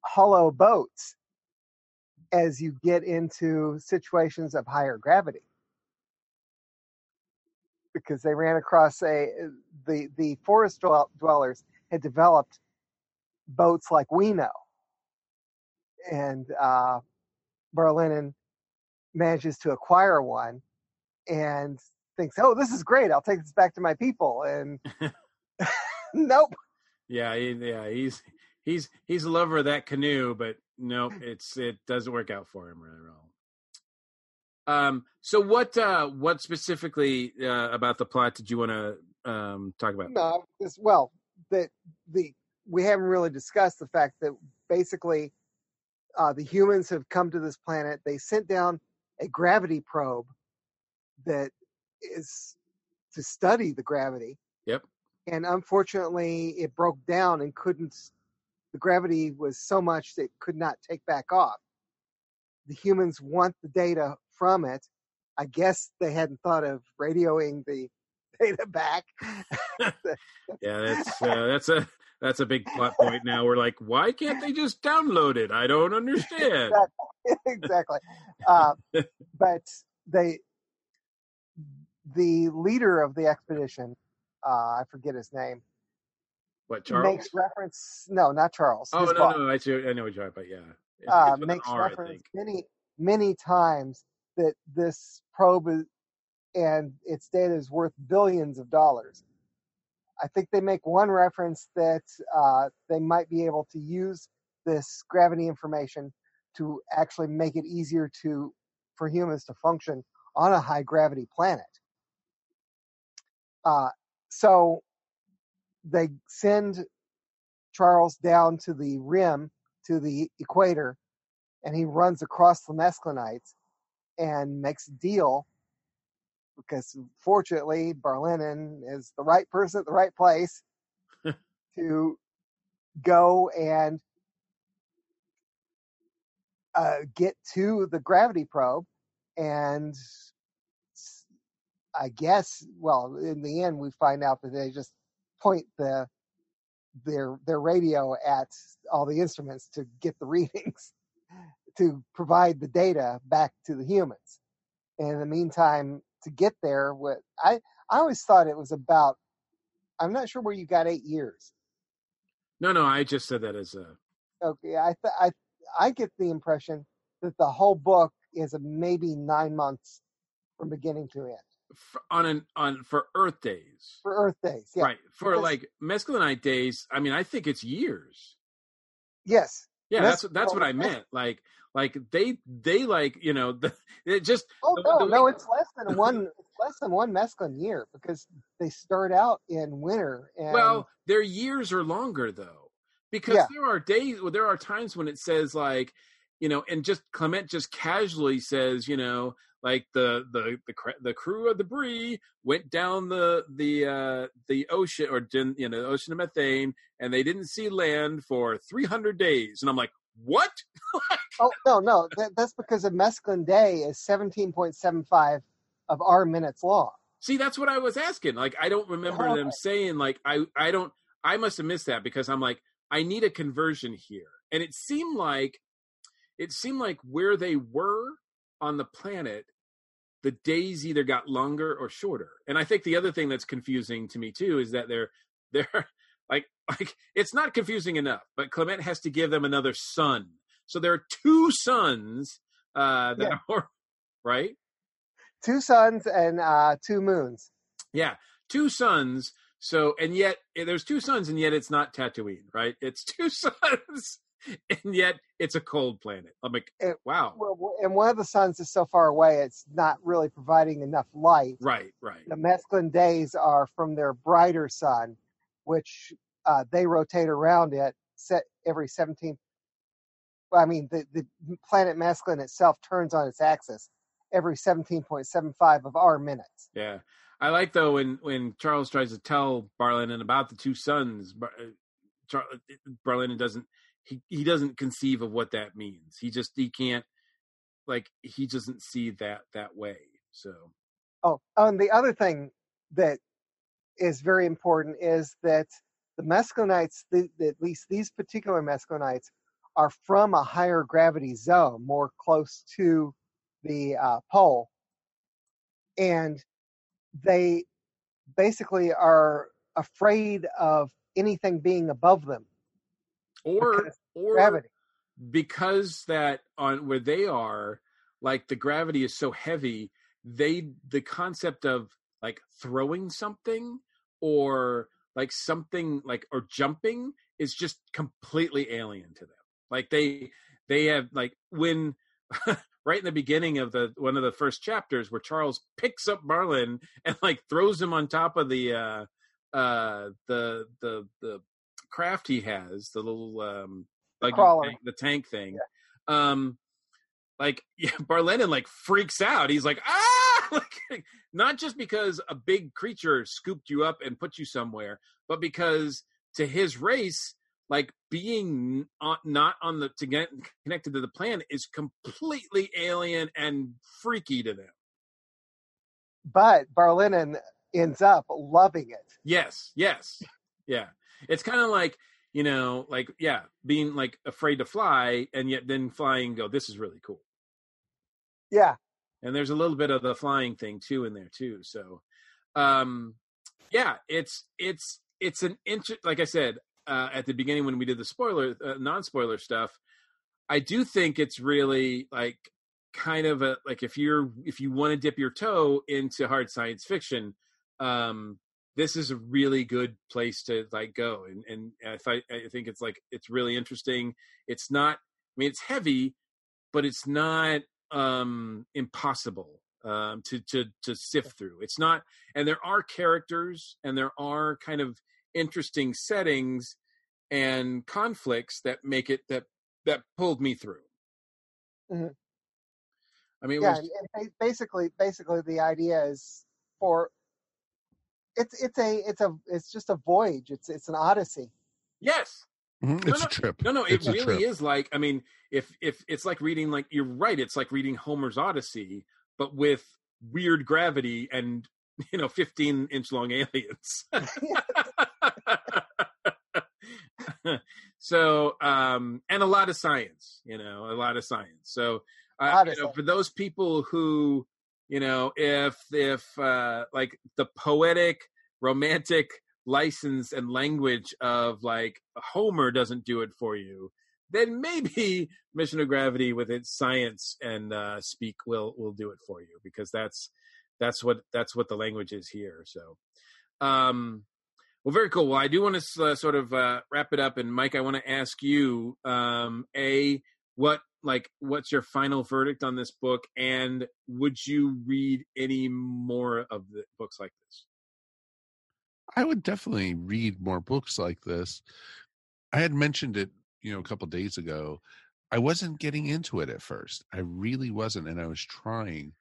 hollow boats as you get into situations of higher gravity. Because they ran across a eh, the the forest dwellers had developed boats like we know, and uh, Barlennan manages to acquire one and thinks, "Oh, this is great! I'll take this back to my people." And nope, Yeah, he, yeah, he's he's he's a lover of that canoe, but nope, it's it doesn't work out for him really well. Um, so what uh what specifically uh, about the plot did you want to um talk about? no, this well, that the we haven't really discussed the fact that basically uh, the humans have come to this planet. They sent down a gravity probe that is to study the gravity. Yep. and unfortunately it broke down and couldn't the gravity was so much that it could not take back off the humans want the data from it i guess they hadn't thought of radioing the data back Yeah, that's uh, that's a that's a big plot point now. We're like, why can't they just download it? I don't understand. exactly uh, but they the leader of the expedition uh, i forget his name What Charles? makes reference no not charles oh no, boss. no, I, see- I know what you're about. Yeah, uh, makes R, reference many many times that this probe is, and its data is worth billions of dollars. I think they make one reference that uh, they might be able to use this gravity information to actually make it easier to for humans to function on a high gravity planet. Uh, so they send Charles down to the rim, to the equator, and he runs across the mesclanites and makes a deal because fortunately Barlennan is the right person at the right place to go and uh, get to the gravity probe and I guess well in the end we find out that they just point the their their radio at all the instruments to get the readings to provide the data back to the humans. And in the meantime, to get there, what I I always thought it was about. I'm not sure where you got eight years. No, no, I just said that as a Okay, I th- I I get the impression that the whole book is a maybe nine months from beginning to end f- on an on for Earth days, for Earth days. Yeah. right? For because- like Mesklinite days. I mean, I think it's years. Yes. Yeah, Mes- that's that's what I meant. Like, like they they like you know the, it just Oh the- no, the no, it's less than one. Less than one Mesklin year because they start out in winter and Well, their years are longer though, because Yeah. there are days, well, there are times when it says like, you know, and just Clement just casually says, you know, like the the the the crew of the Bree went down the the uh the ocean or didn't you know the ocean of methane and they didn't see land for 300 days and i'm like what oh no, no, that, that's because a Mesklin day is seventeen point seven five of our minutes long. See, that's what I was asking. Like, I don't remember oh. them saying like I I don't I must have missed that because I'm like I need a conversion here, and it seemed like it seemed like where they were on the planet, the days either got longer or shorter. And I think the other thing that's confusing to me too is that they're they're like like it's not confusing enough, but Clement has to give them another sun. So there are two suns uh that Yeah. are right. Two suns and uh, two moons. Yeah, two suns. So and yet eh, there's two suns, and yet it's not Tatooine, right? It's two suns, and yet it's a cold planet. I'm like, It- wow, Well, and one of the suns is so far away, it's not really providing enough light. right, right, The Mesklin days are from their brighter sun, which uh, they rotate around it set every 17. I mean, the, the planet Mesklin itself turns on its axis every 17.75 of our minutes. yeah. I like though when when Charles tries to tell Barlennan about the two suns. Bar- uh, Char- Barlennan doesn't he he doesn't conceive of what that means. He just he can't like he doesn't see that that way. So oh, and the other thing that is very important is that the Mesklinites, the, at least these particular Mesklinites, are from a higher gravity zone, more close to the uh, pole, and they basically are afraid of anything being above them. or Because or Gravity. because that on where they are like the gravity is so heavy they the concept of like throwing something or like something like or jumping is just completely alien to them like they they have like when right in the beginning of the one of the first chapters where charles picks up marlin and like throws him on top of the uh uh the the the craft he has the little um crawler. tank, the tank thing um like yeah, Barlennan like freaks out. He's like, ah, like not just because a big creature scooped you up and put you somewhere, but because to his race, like being on, not on the to get connected to the plan is completely alien and freaky to them. But Barlennan ends up loving it. Yes, yes, yeah. It's kind of like you know, like yeah, being like afraid to fly and yet then flying. and Go, this is really cool. Yeah, and there's a little bit of the flying thing too in there too so um yeah it's it's it's an inter like i said uh at the beginning when we did the spoiler uh, non-spoiler stuff i do think it's really like kind of a like if you're if you want to dip your toe into hard science fiction um this is a really good place to like go and and i thought i think it's like it's really interesting. It's not i mean it's heavy but it's not um impossible um to to to sift through it's not and there are characters and there are kind of interesting settings and conflicts that make it that that pulled me through Mhm. i mean it yeah. was, basically, basically, the idea is for it's it's a it's a it's just a voyage. It's it's an odyssey. yes Mhm, No, It's no, a trip. No, no, it It's really is like I mean, if if it's like reading like you're right, it's like reading Homer's Odyssey, but with weird gravity and you know 15 inch long aliens. so um and a lot of science you know a lot of science so A uh, lot you know, science. for those people who you know if if uh like the poetic romantic license and language of like homer doesn't do it for you then maybe mission of gravity with its science and uh speak will will do it for you because that's that's what that's what the language is here so um well, very cool. Well, I do want to uh, sort of uh, wrap it up, and Mike, I want to ask you, um, a what like what's your final verdict on this book, and would you read any more of the books like this? I would definitely read more books like this. I had mentioned it, you know, a couple days ago. I wasn't getting into it at first. I really wasn't, and I was trying.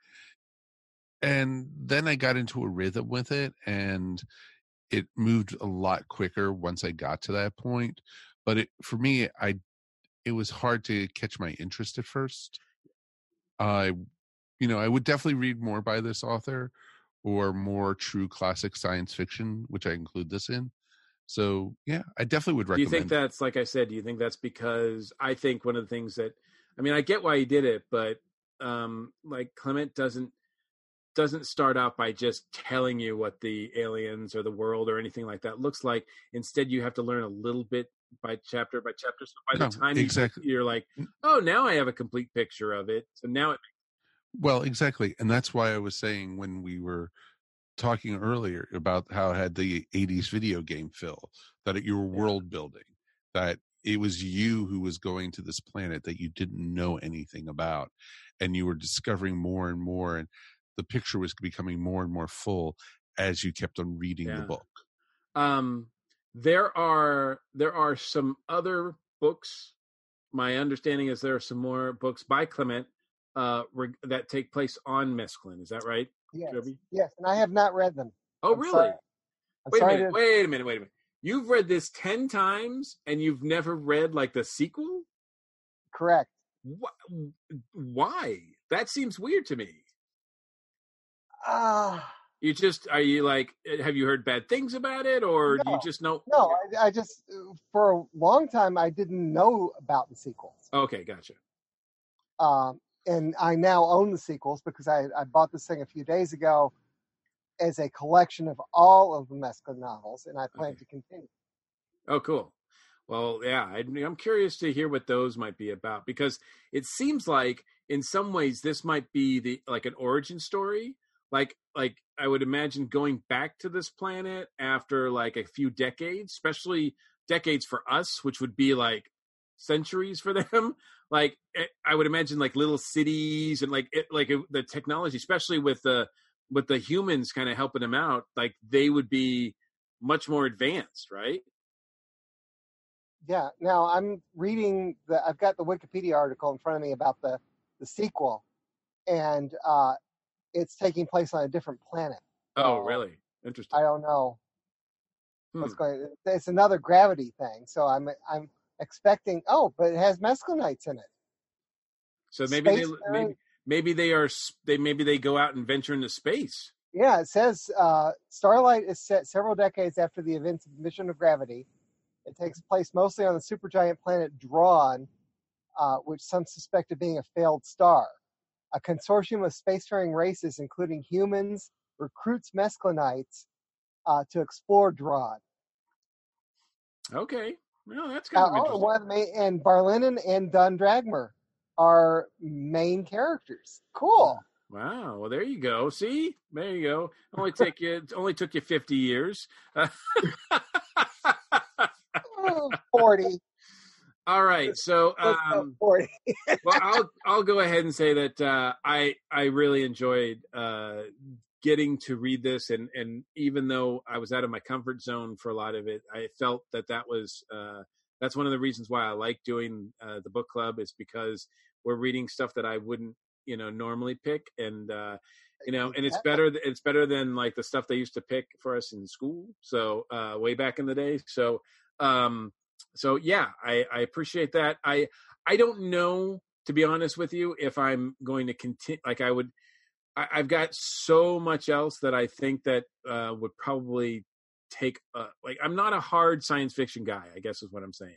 And then I got into a rhythm with it, and it moved a lot quicker once I got to that point. But it, for me, I it was hard to catch my interest at first. I, you know, I would definitely read more by this author or more true classic science fiction, which I include this in. So yeah, I definitely would recommend. Do you think that's like I said? Do you think that's because I think one of the things that I mean I get why he did it, but um like Clement doesn't doesn't start out by just telling you what the aliens or the world or anything like that looks like. Instead, you have to learn a little bit by chapter by chapter. So by No, the time exactly. you're like, oh, now I have a complete picture of it. So now it Well, exactly. And that's why I was saying when we were talking earlier about how it had the 80s video game feel, that you were world building, that it was you who was going to this planet that you didn't know anything about. And you were discovering more and more. And the picture was becoming more and more full as you kept on reading the book. um there are there are some other books my understanding is there are some more books by clement uh reg- that take place on Mesklin is that right Yes, Joby? yes, and I have not read them. oh I'm really wait a minute to- wait a minute wait a minute you've read this 10 times and you've never read like the sequel Correct. Wh- why that seems weird to me Ah, you just are you like have you heard bad things about it or do you just know no, I, I just for a long time I didn't know about the sequels. okay gotcha um, and I now own the sequels because I, I bought this thing a few days ago as a collection of all of the Mesklin novels, and I plan Okay. to continue. Oh, cool. Well, yeah, I, I'm curious to hear what those might be about because it seems like in some ways this might be the like an origin story. Like, like I would imagine going back to this planet after like a few decades, especially decades for us, which would be like centuries for them. Like, eh, I would imagine like little cities and like it, like it, the technology, especially with the with the humans kind of helping them out, like they would be much more advanced, right? Yeah. Now I'm reading the. I've got the Wikipedia article in front of me about the the sequel, and uh, it's taking place on a different planet. Oh, So, really? Interesting. I don't know Hmm. what's going. It's another gravity thing, so I'm I'm expecting. Oh, but it has Mesklinites in it. So maybe they maybe maybe they are they maybe they go out and venture into space. Yeah, it says uh, Starlight is set several decades after the events of Mission of Gravity. It takes place mostly on the supergiant planet Dhrawn, uh, which some suspect of being a failed star. A consortium of spacefaring races, including humans, recruits Mesklinites uh, to explore Dhrawn. Okay. Well, that's Uh, kind of oh, interesting. one of the main, and Barlennan and Dondragmer are main characters. Cool. Wow. Well, there you go. See, there you go. Only take you it only took you fifty years. Forty. All right, So um, Forty. well, I'll I'll go ahead and say that uh, I I really enjoyed uh, getting to read this, and and even though I was out of my comfort zone for a lot of it, I felt that that was uh, that's one of the reasons why I like doing uh, the book club is because we're reading stuff that I wouldn't you know normally pick, and uh, you know, and it's better it's better than like the stuff they used to pick for us in school. So uh, way back in the day. So um, so yeah, I, I appreciate that. I I don't know to be honest with you if I'm going to continue. Like I would, I, I've got so much else that I think that uh, would probably take a, like I'm not a hard science fiction guy. I guess is what I'm saying.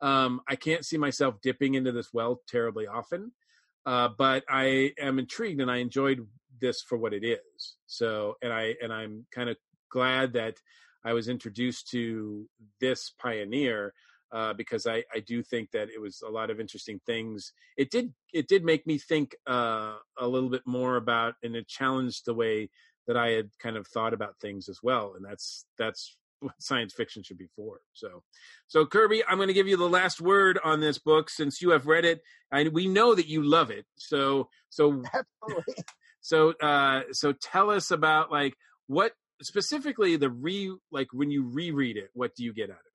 Um, I can't see myself dipping into this well terribly often, uh, but I am intrigued and I enjoyed this for what it is. So, and I and I'm kind of glad that I was introduced to this pioneer uh, because I, I do think that it was a lot of interesting things. It did it did make me think uh, a little bit more about and it challenged the way that I had kind of thought about things as well, and that's that's what science fiction should be for. So, so Kirby, I'm going to give you the last word on this book since you have read it, and we know that you love it. So, so Absolutely. so uh, so tell us about like what specifically the re like when you reread it, what do you get out of it?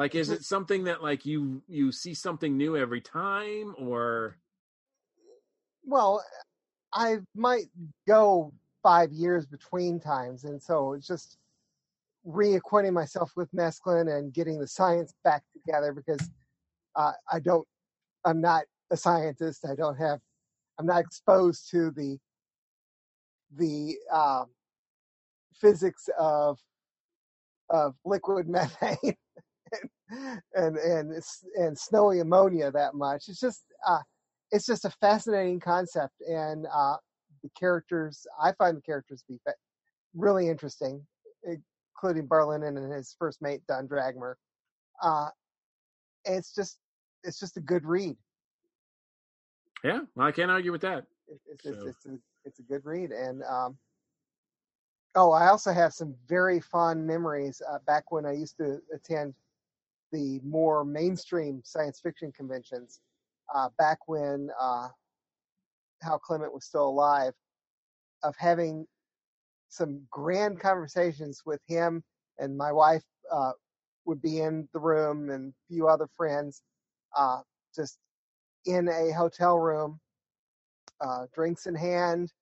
Like, is it something that like you you see something new every time, or? Well, I might go five years between times, and so it's just reacquainting myself with Mesklin and getting the science back together because uh, I don't, I'm not a scientist. I don't have, I'm not exposed to the the um, physics of of liquid methane and and and, snowy ammonia that much. It's just uh, it's just a fascinating concept, and uh, the characters I find the characters to be really interesting, including Barlennan and his first mate Dondragmer. Uh, it's just it's just a good read. yeah, well, I can't argue with that. It's it's, So- it's a it's a good read, and um, oh, I also have some very fond memories uh, back when I used to attend the more mainstream science fiction conventions. Uh, back when uh, Hal Clement was still alive, of having some grand conversations with him and my wife uh, would be in the room and a few other friends, uh, just in a hotel room uh, drinks in hand,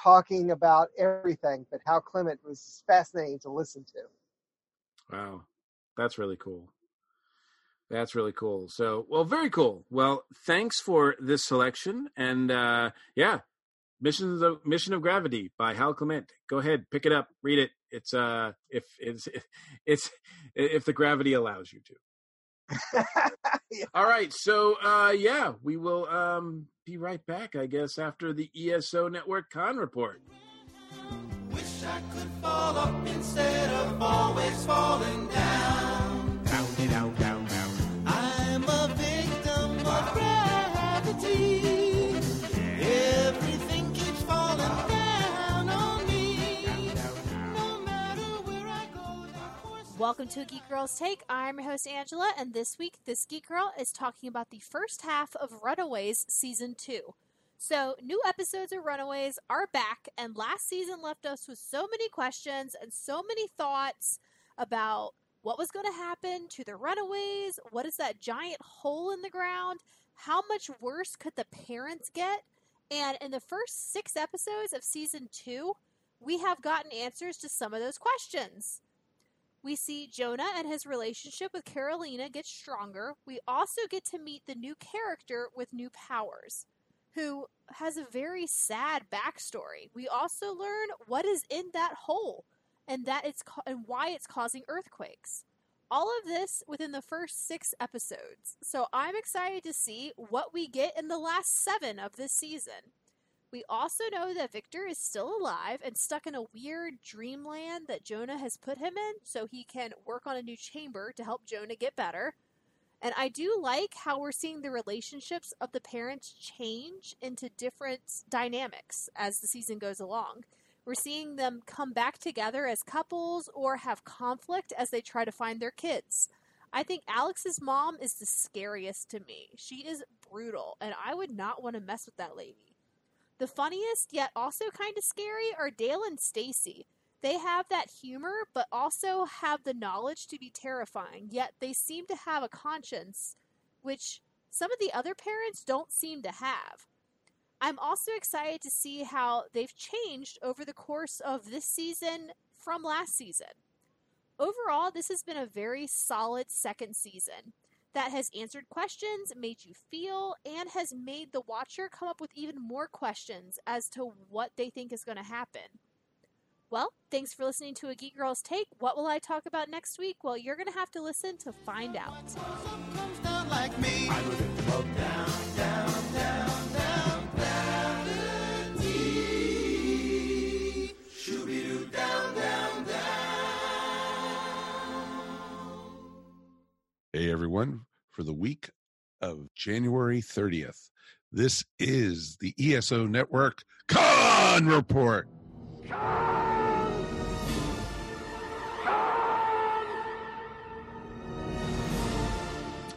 talking about everything. But Hal Clement was fascinating to listen to. Wow, that's really cool. That's really cool. So, well, very cool. Well, thanks for this selection, and uh, yeah, Mission of Mission of Gravity by Hal Clement. Go ahead, pick it up, read it. It's uh, if it's it's if the gravity allows you to. All right, so uh, yeah, we will um, be right back, I guess, after the ESO Network Con report. Wish I could fall up instead of always falling down. Down, down, down, Welcome to Geek Girls Take. I'm your host Angela, and this week this Geek Girl is talking about the first half of Runaways season two. So, new episodes of Runaways are back, and last season left us with so many questions and so many thoughts about what was going to happen to the Runaways. What is that giant hole in the ground? How much worse could the parents get? And in the first six episodes of season two, we have gotten answers to some of those questions. We see Jonah and his relationship with Carolina get stronger. We also get to meet the new character with new powers, who has a very sad backstory. We also learn what is in that hole and that it's and why it's causing earthquakes. All of this within the first 6 episodes. So I'm excited to see what we get in the last 7 of this season. We also know that Victor is still alive and stuck in a weird dreamland that Jonah has put him in so he can work on a new chamber to help Jonah get better. And I do like how we're seeing the relationships of the parents change into different dynamics as the season goes along. We're seeing them come back together as couples or have conflict as they try to find their kids. I think Alex's mom is the scariest to me. She is brutal, and I would not want to mess with that lady. The funniest, yet also kind of scary, are Dale and Stacy. They have that humor, but also have the knowledge to be terrifying, yet they seem to have a conscience, which some of the other parents don't seem to have. I'm also excited to see how they've changed over the course of this season from last season. Overall, this has been a very solid second season. That has answered questions, made you feel, and has made the watcher come up with even more questions as to what they think is going to happen. Well, thanks for listening to A Geek Girl's Take. What will I talk about next week? Well, you're going to have to listen to find out. Hey everyone, for the week of January 30th, this is the ESO Network Con Report.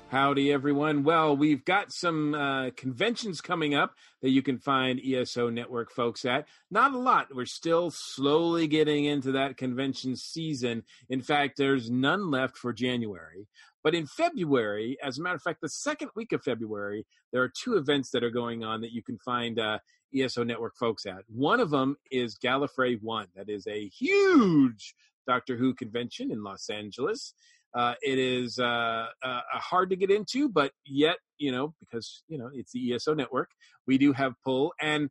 Howdy, everyone. Well, we've got some uh, conventions coming up that you can find ESO Network folks at. Not a lot. We're still slowly getting into that convention season. In fact, there's none left for January. But in February, as a matter of fact, the second week of February, there are two events that are going on that you can find uh, ESO Network folks at. One of them is Gallifrey One. That is a huge Doctor Who convention in Los Angeles. Uh, it is uh, uh, hard to get into, but yet, you know, because, you know, it's the ESO network, we do have pull. And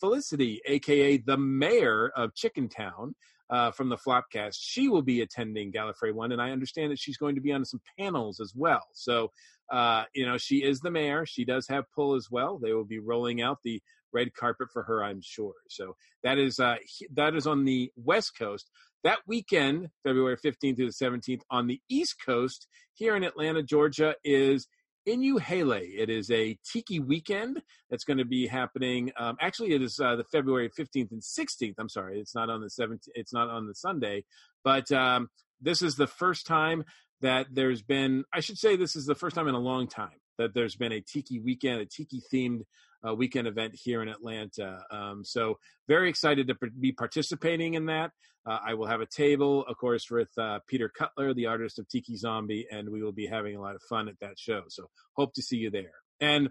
Felicity, aka the mayor of Chickentown uh, from the Flopcast, she will be attending Gallifrey One, and I understand that she's going to be on some panels as well. So, uh, you know, she is the mayor. She does have pull as well. They will be rolling out the red carpet for her, I'm sure. So that is uh, that is on the West Coast. That weekend, February 15th through the 17th, on the East Coast, here in Atlanta, Georgia, is Inuhele. It is a tiki weekend that's going to be happening. Um, actually, it is uh, the February 15th and 16th. I'm sorry, it's not on the 17th. It's not on the Sunday, but um, this is the first time that there's been. I should say this is the first time in a long time that there's been a tiki weekend, a tiki themed uh, weekend event here in Atlanta. Um, so very excited to be participating in that. Uh, I will have a table, of course, with uh, Peter Cutler, the artist of Tiki Zombie, and we will be having a lot of fun at that show. So hope to see you there. And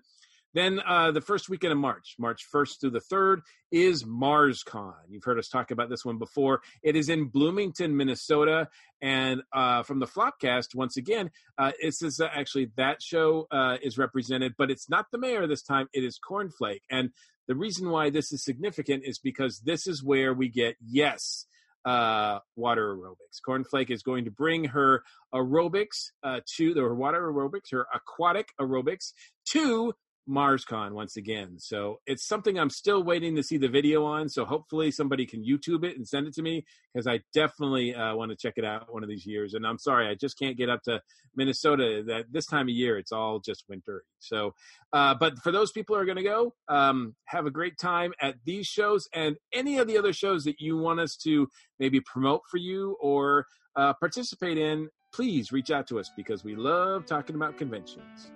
then uh, the first weekend of March, March 1st through the 3rd, is MarsCon. You've heard us talk about this one before. It is in Bloomington, Minnesota. And uh, from the Flopcast, once again, uh, is uh, actually that show uh, is represented, but it's not the mayor this time. It is Cornflake. And the reason why this is significant is because this is where we get, yes, uh, water aerobics. Cornflake is going to bring her aerobics uh, to the water aerobics, her aquatic aerobics to MarsCon once again. So it's something I'm still waiting to see the video on. So hopefully somebody can YouTube it and send it to me because I definitely uh, want to check it out one of these years. And I'm sorry, I just can't get up to Minnesota. That this time of year, it's all just winter. So, uh, but for those people who are going to go, um, have a great time at these shows and any of the other shows that you want us to maybe promote for you or uh, participate in. Please reach out to us because we love talking about conventions.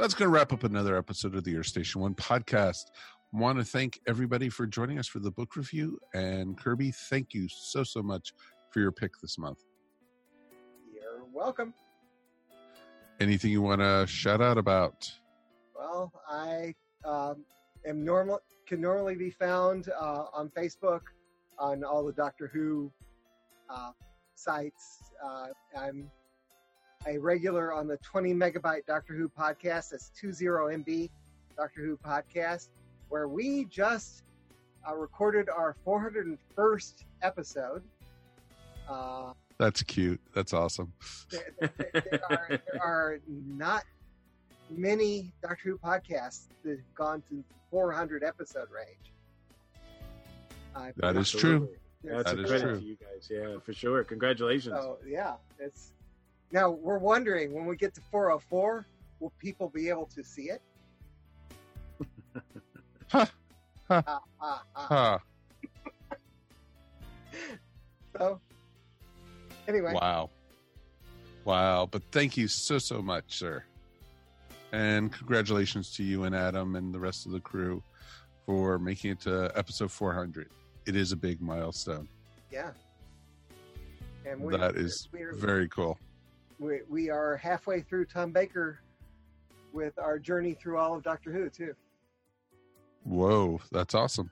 So that's going to wrap up another episode of the Earth Station One podcast. Want to thank everybody for joining us for the book review. And Kirby, thank you so, so much for your pick this month. You're welcome. Anything you want to shout out about? Well, I um, am normal can normally be found uh, on Facebook on all the Doctor Who uh, sites. Uh, I'm a regular on the 20 megabyte Doctor Who podcast. That's 20 MB Doctor Who podcast, where we just uh, recorded our 401st episode. Uh, That's cute. That's awesome. there, there- there are, there are not many Doctor Who podcasts that have gone to 400 episode range. I- That is true. That's That a is credit true. to you guys. Yeah, for sure. Congratulations. So yeah, it's now we're wondering when we get to 404, will people be able to see it? Huh. Huh. Ah, ah, ah. Huh. So anyway, Wow. Wow. But thank you so, so much, sir. And congratulations to you and Adam and the rest of the crew for making it to episode 400. It is a big milestone. yeah. And we, That is very cool. We, we are halfway through Tom Baker with our journey through all of Doctor Who too. Whoa, that's awesome.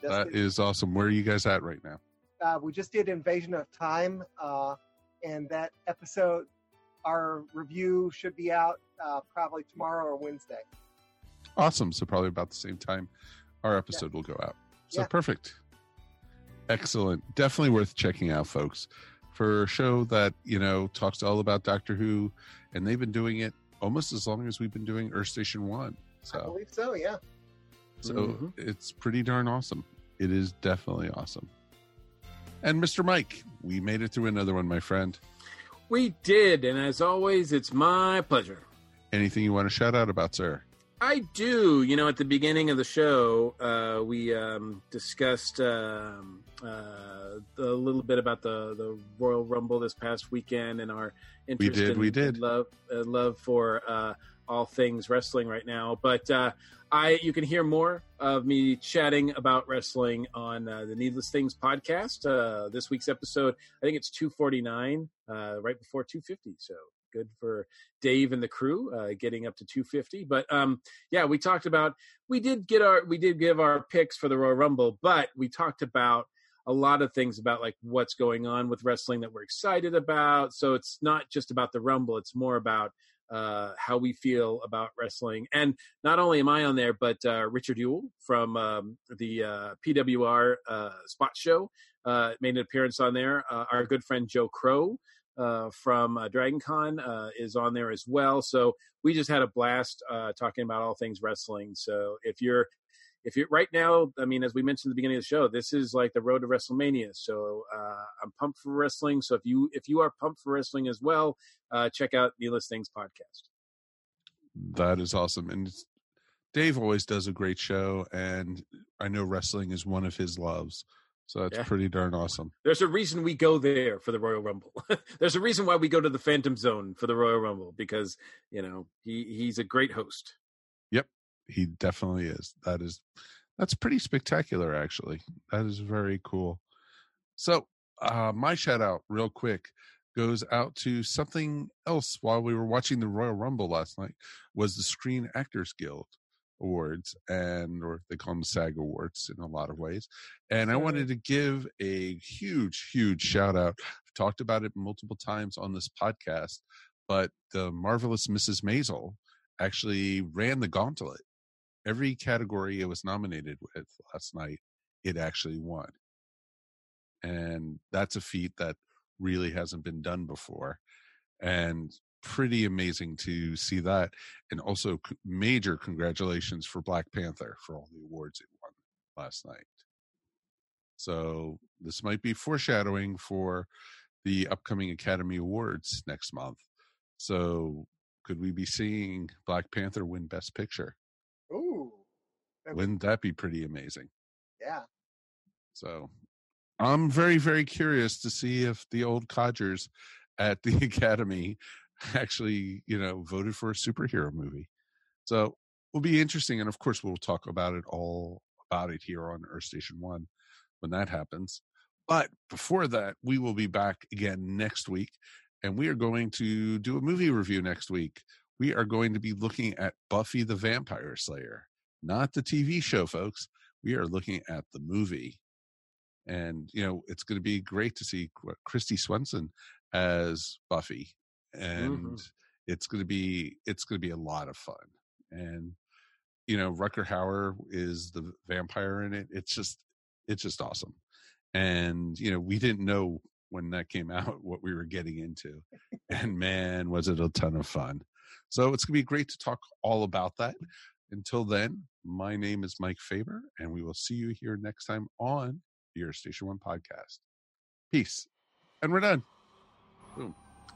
Just That did- is awesome. Where are you guys at right now? uh, we just did Invasion of Time, uh, and that episode, our review should be out uh, probably tomorrow or Wednesday. Awesome. So probably about the same time our episode will go out. So Yeah. perfect. Excellent. Definitely worth checking out, folks. For a show that, you know, talks all about Doctor Who, and they've been doing it almost as long as we've been doing Earth Station One. I So believe so. Yeah. so Mhm. it's pretty darn awesome. It is definitely awesome. And Mr. Mike, we made it through another one, my friend. We did, and as always, it's my pleasure. Anything you want to shout out about, sir? I do. You know, at the beginning of the show, uh, we um, discussed um, uh, a little bit about the, the Royal Rumble this past weekend and our interest We did, in, we did. love uh, love for uh, all things wrestling right now. But uh, I, you can hear more of me chatting about wrestling on uh, the Needless Things podcast. Uh, this week's episode, I think it's 249, uh, right before 250. So good for Dave and the crew uh, getting up to 250. But um, yeah, we talked about we did get our we did give our picks for the Royal Rumble, but we talked about a lot of things about like what's going on with wrestling that we're excited about. So it's not just about the Rumble; it's more about uh, how we feel about wrestling. And not only am I on there, but uh, Richard Yule from um, the uh, PWR uh, Spot Show uh, made an appearance on there. Uh, our good friend Joe Crow uh, from uh, Dragon Con uh, is on there as well. So we just had a blast uh, talking about all things wrestling. So if you're if you're right now, I mean, as we mentioned at the beginning of the show, this is like the road to WrestleMania. So uh, I'm pumped for wrestling. So if you if you are pumped for wrestling as well, uh, check out Needless Things podcast. That is awesome. And Dave always does a great show, and I know wrestling is one of his loves. So that's Yeah. pretty darn awesome. There's a reason we go there for the Royal Rumble. There's a reason why we go to the Phantom Zone for the Royal Rumble because you know he he's a great host. Yep, he definitely is. That is that's pretty spectacular, actually. That is very cool. So, uh, my shout out, real quick, goes out to something else while we were watching the Royal Rumble last night. Was the Screen Actors Guild Awards, and or they call them SAG Awards in a lot of ways. And I wanted to give a huge, huge shout out. I've talked about it multiple times on this podcast, but the marvelous Mrs. Maisel actually ran the gauntlet. Every category it was nominated with last night, it actually won. And that's a feat that really hasn't been done before. And pretty amazing to see that. And also, major congratulations for Black Panther for all the awards it won last night. So, this might be foreshadowing for the upcoming Academy Awards next month. So, could we be seeing Black Panther win Best Picture? Ooh. That- Wouldn't that be pretty amazing? Yeah. So I'm very, very curious to see if the old codgers at the Academy actually, you know, voted for a superhero movie. So will be interesting. And of course, we'll talk about it all about it here on Earth Station One when that happens. But before that, we will be back again next week. And we are going to do a movie review next week. We are going to be looking at Buffy the Vampire Slayer, not the TV show, folks. We are looking at the movie and you know it's going to be great to see Kristy Swanson as Buffy, Mm-hmm. and it's going to be it's going to be a lot of fun. And you know, Rutger Hauer is the vampire in it. It's just it's just awesome. And you know, we didn't know when that came out what we were getting into, and man, was it a ton of fun. So it's going to be great to talk all about that. Until then, my name is Mike Faber, and we will see you here next time on Earth Station One podcast. Peace. And we're done. Boom.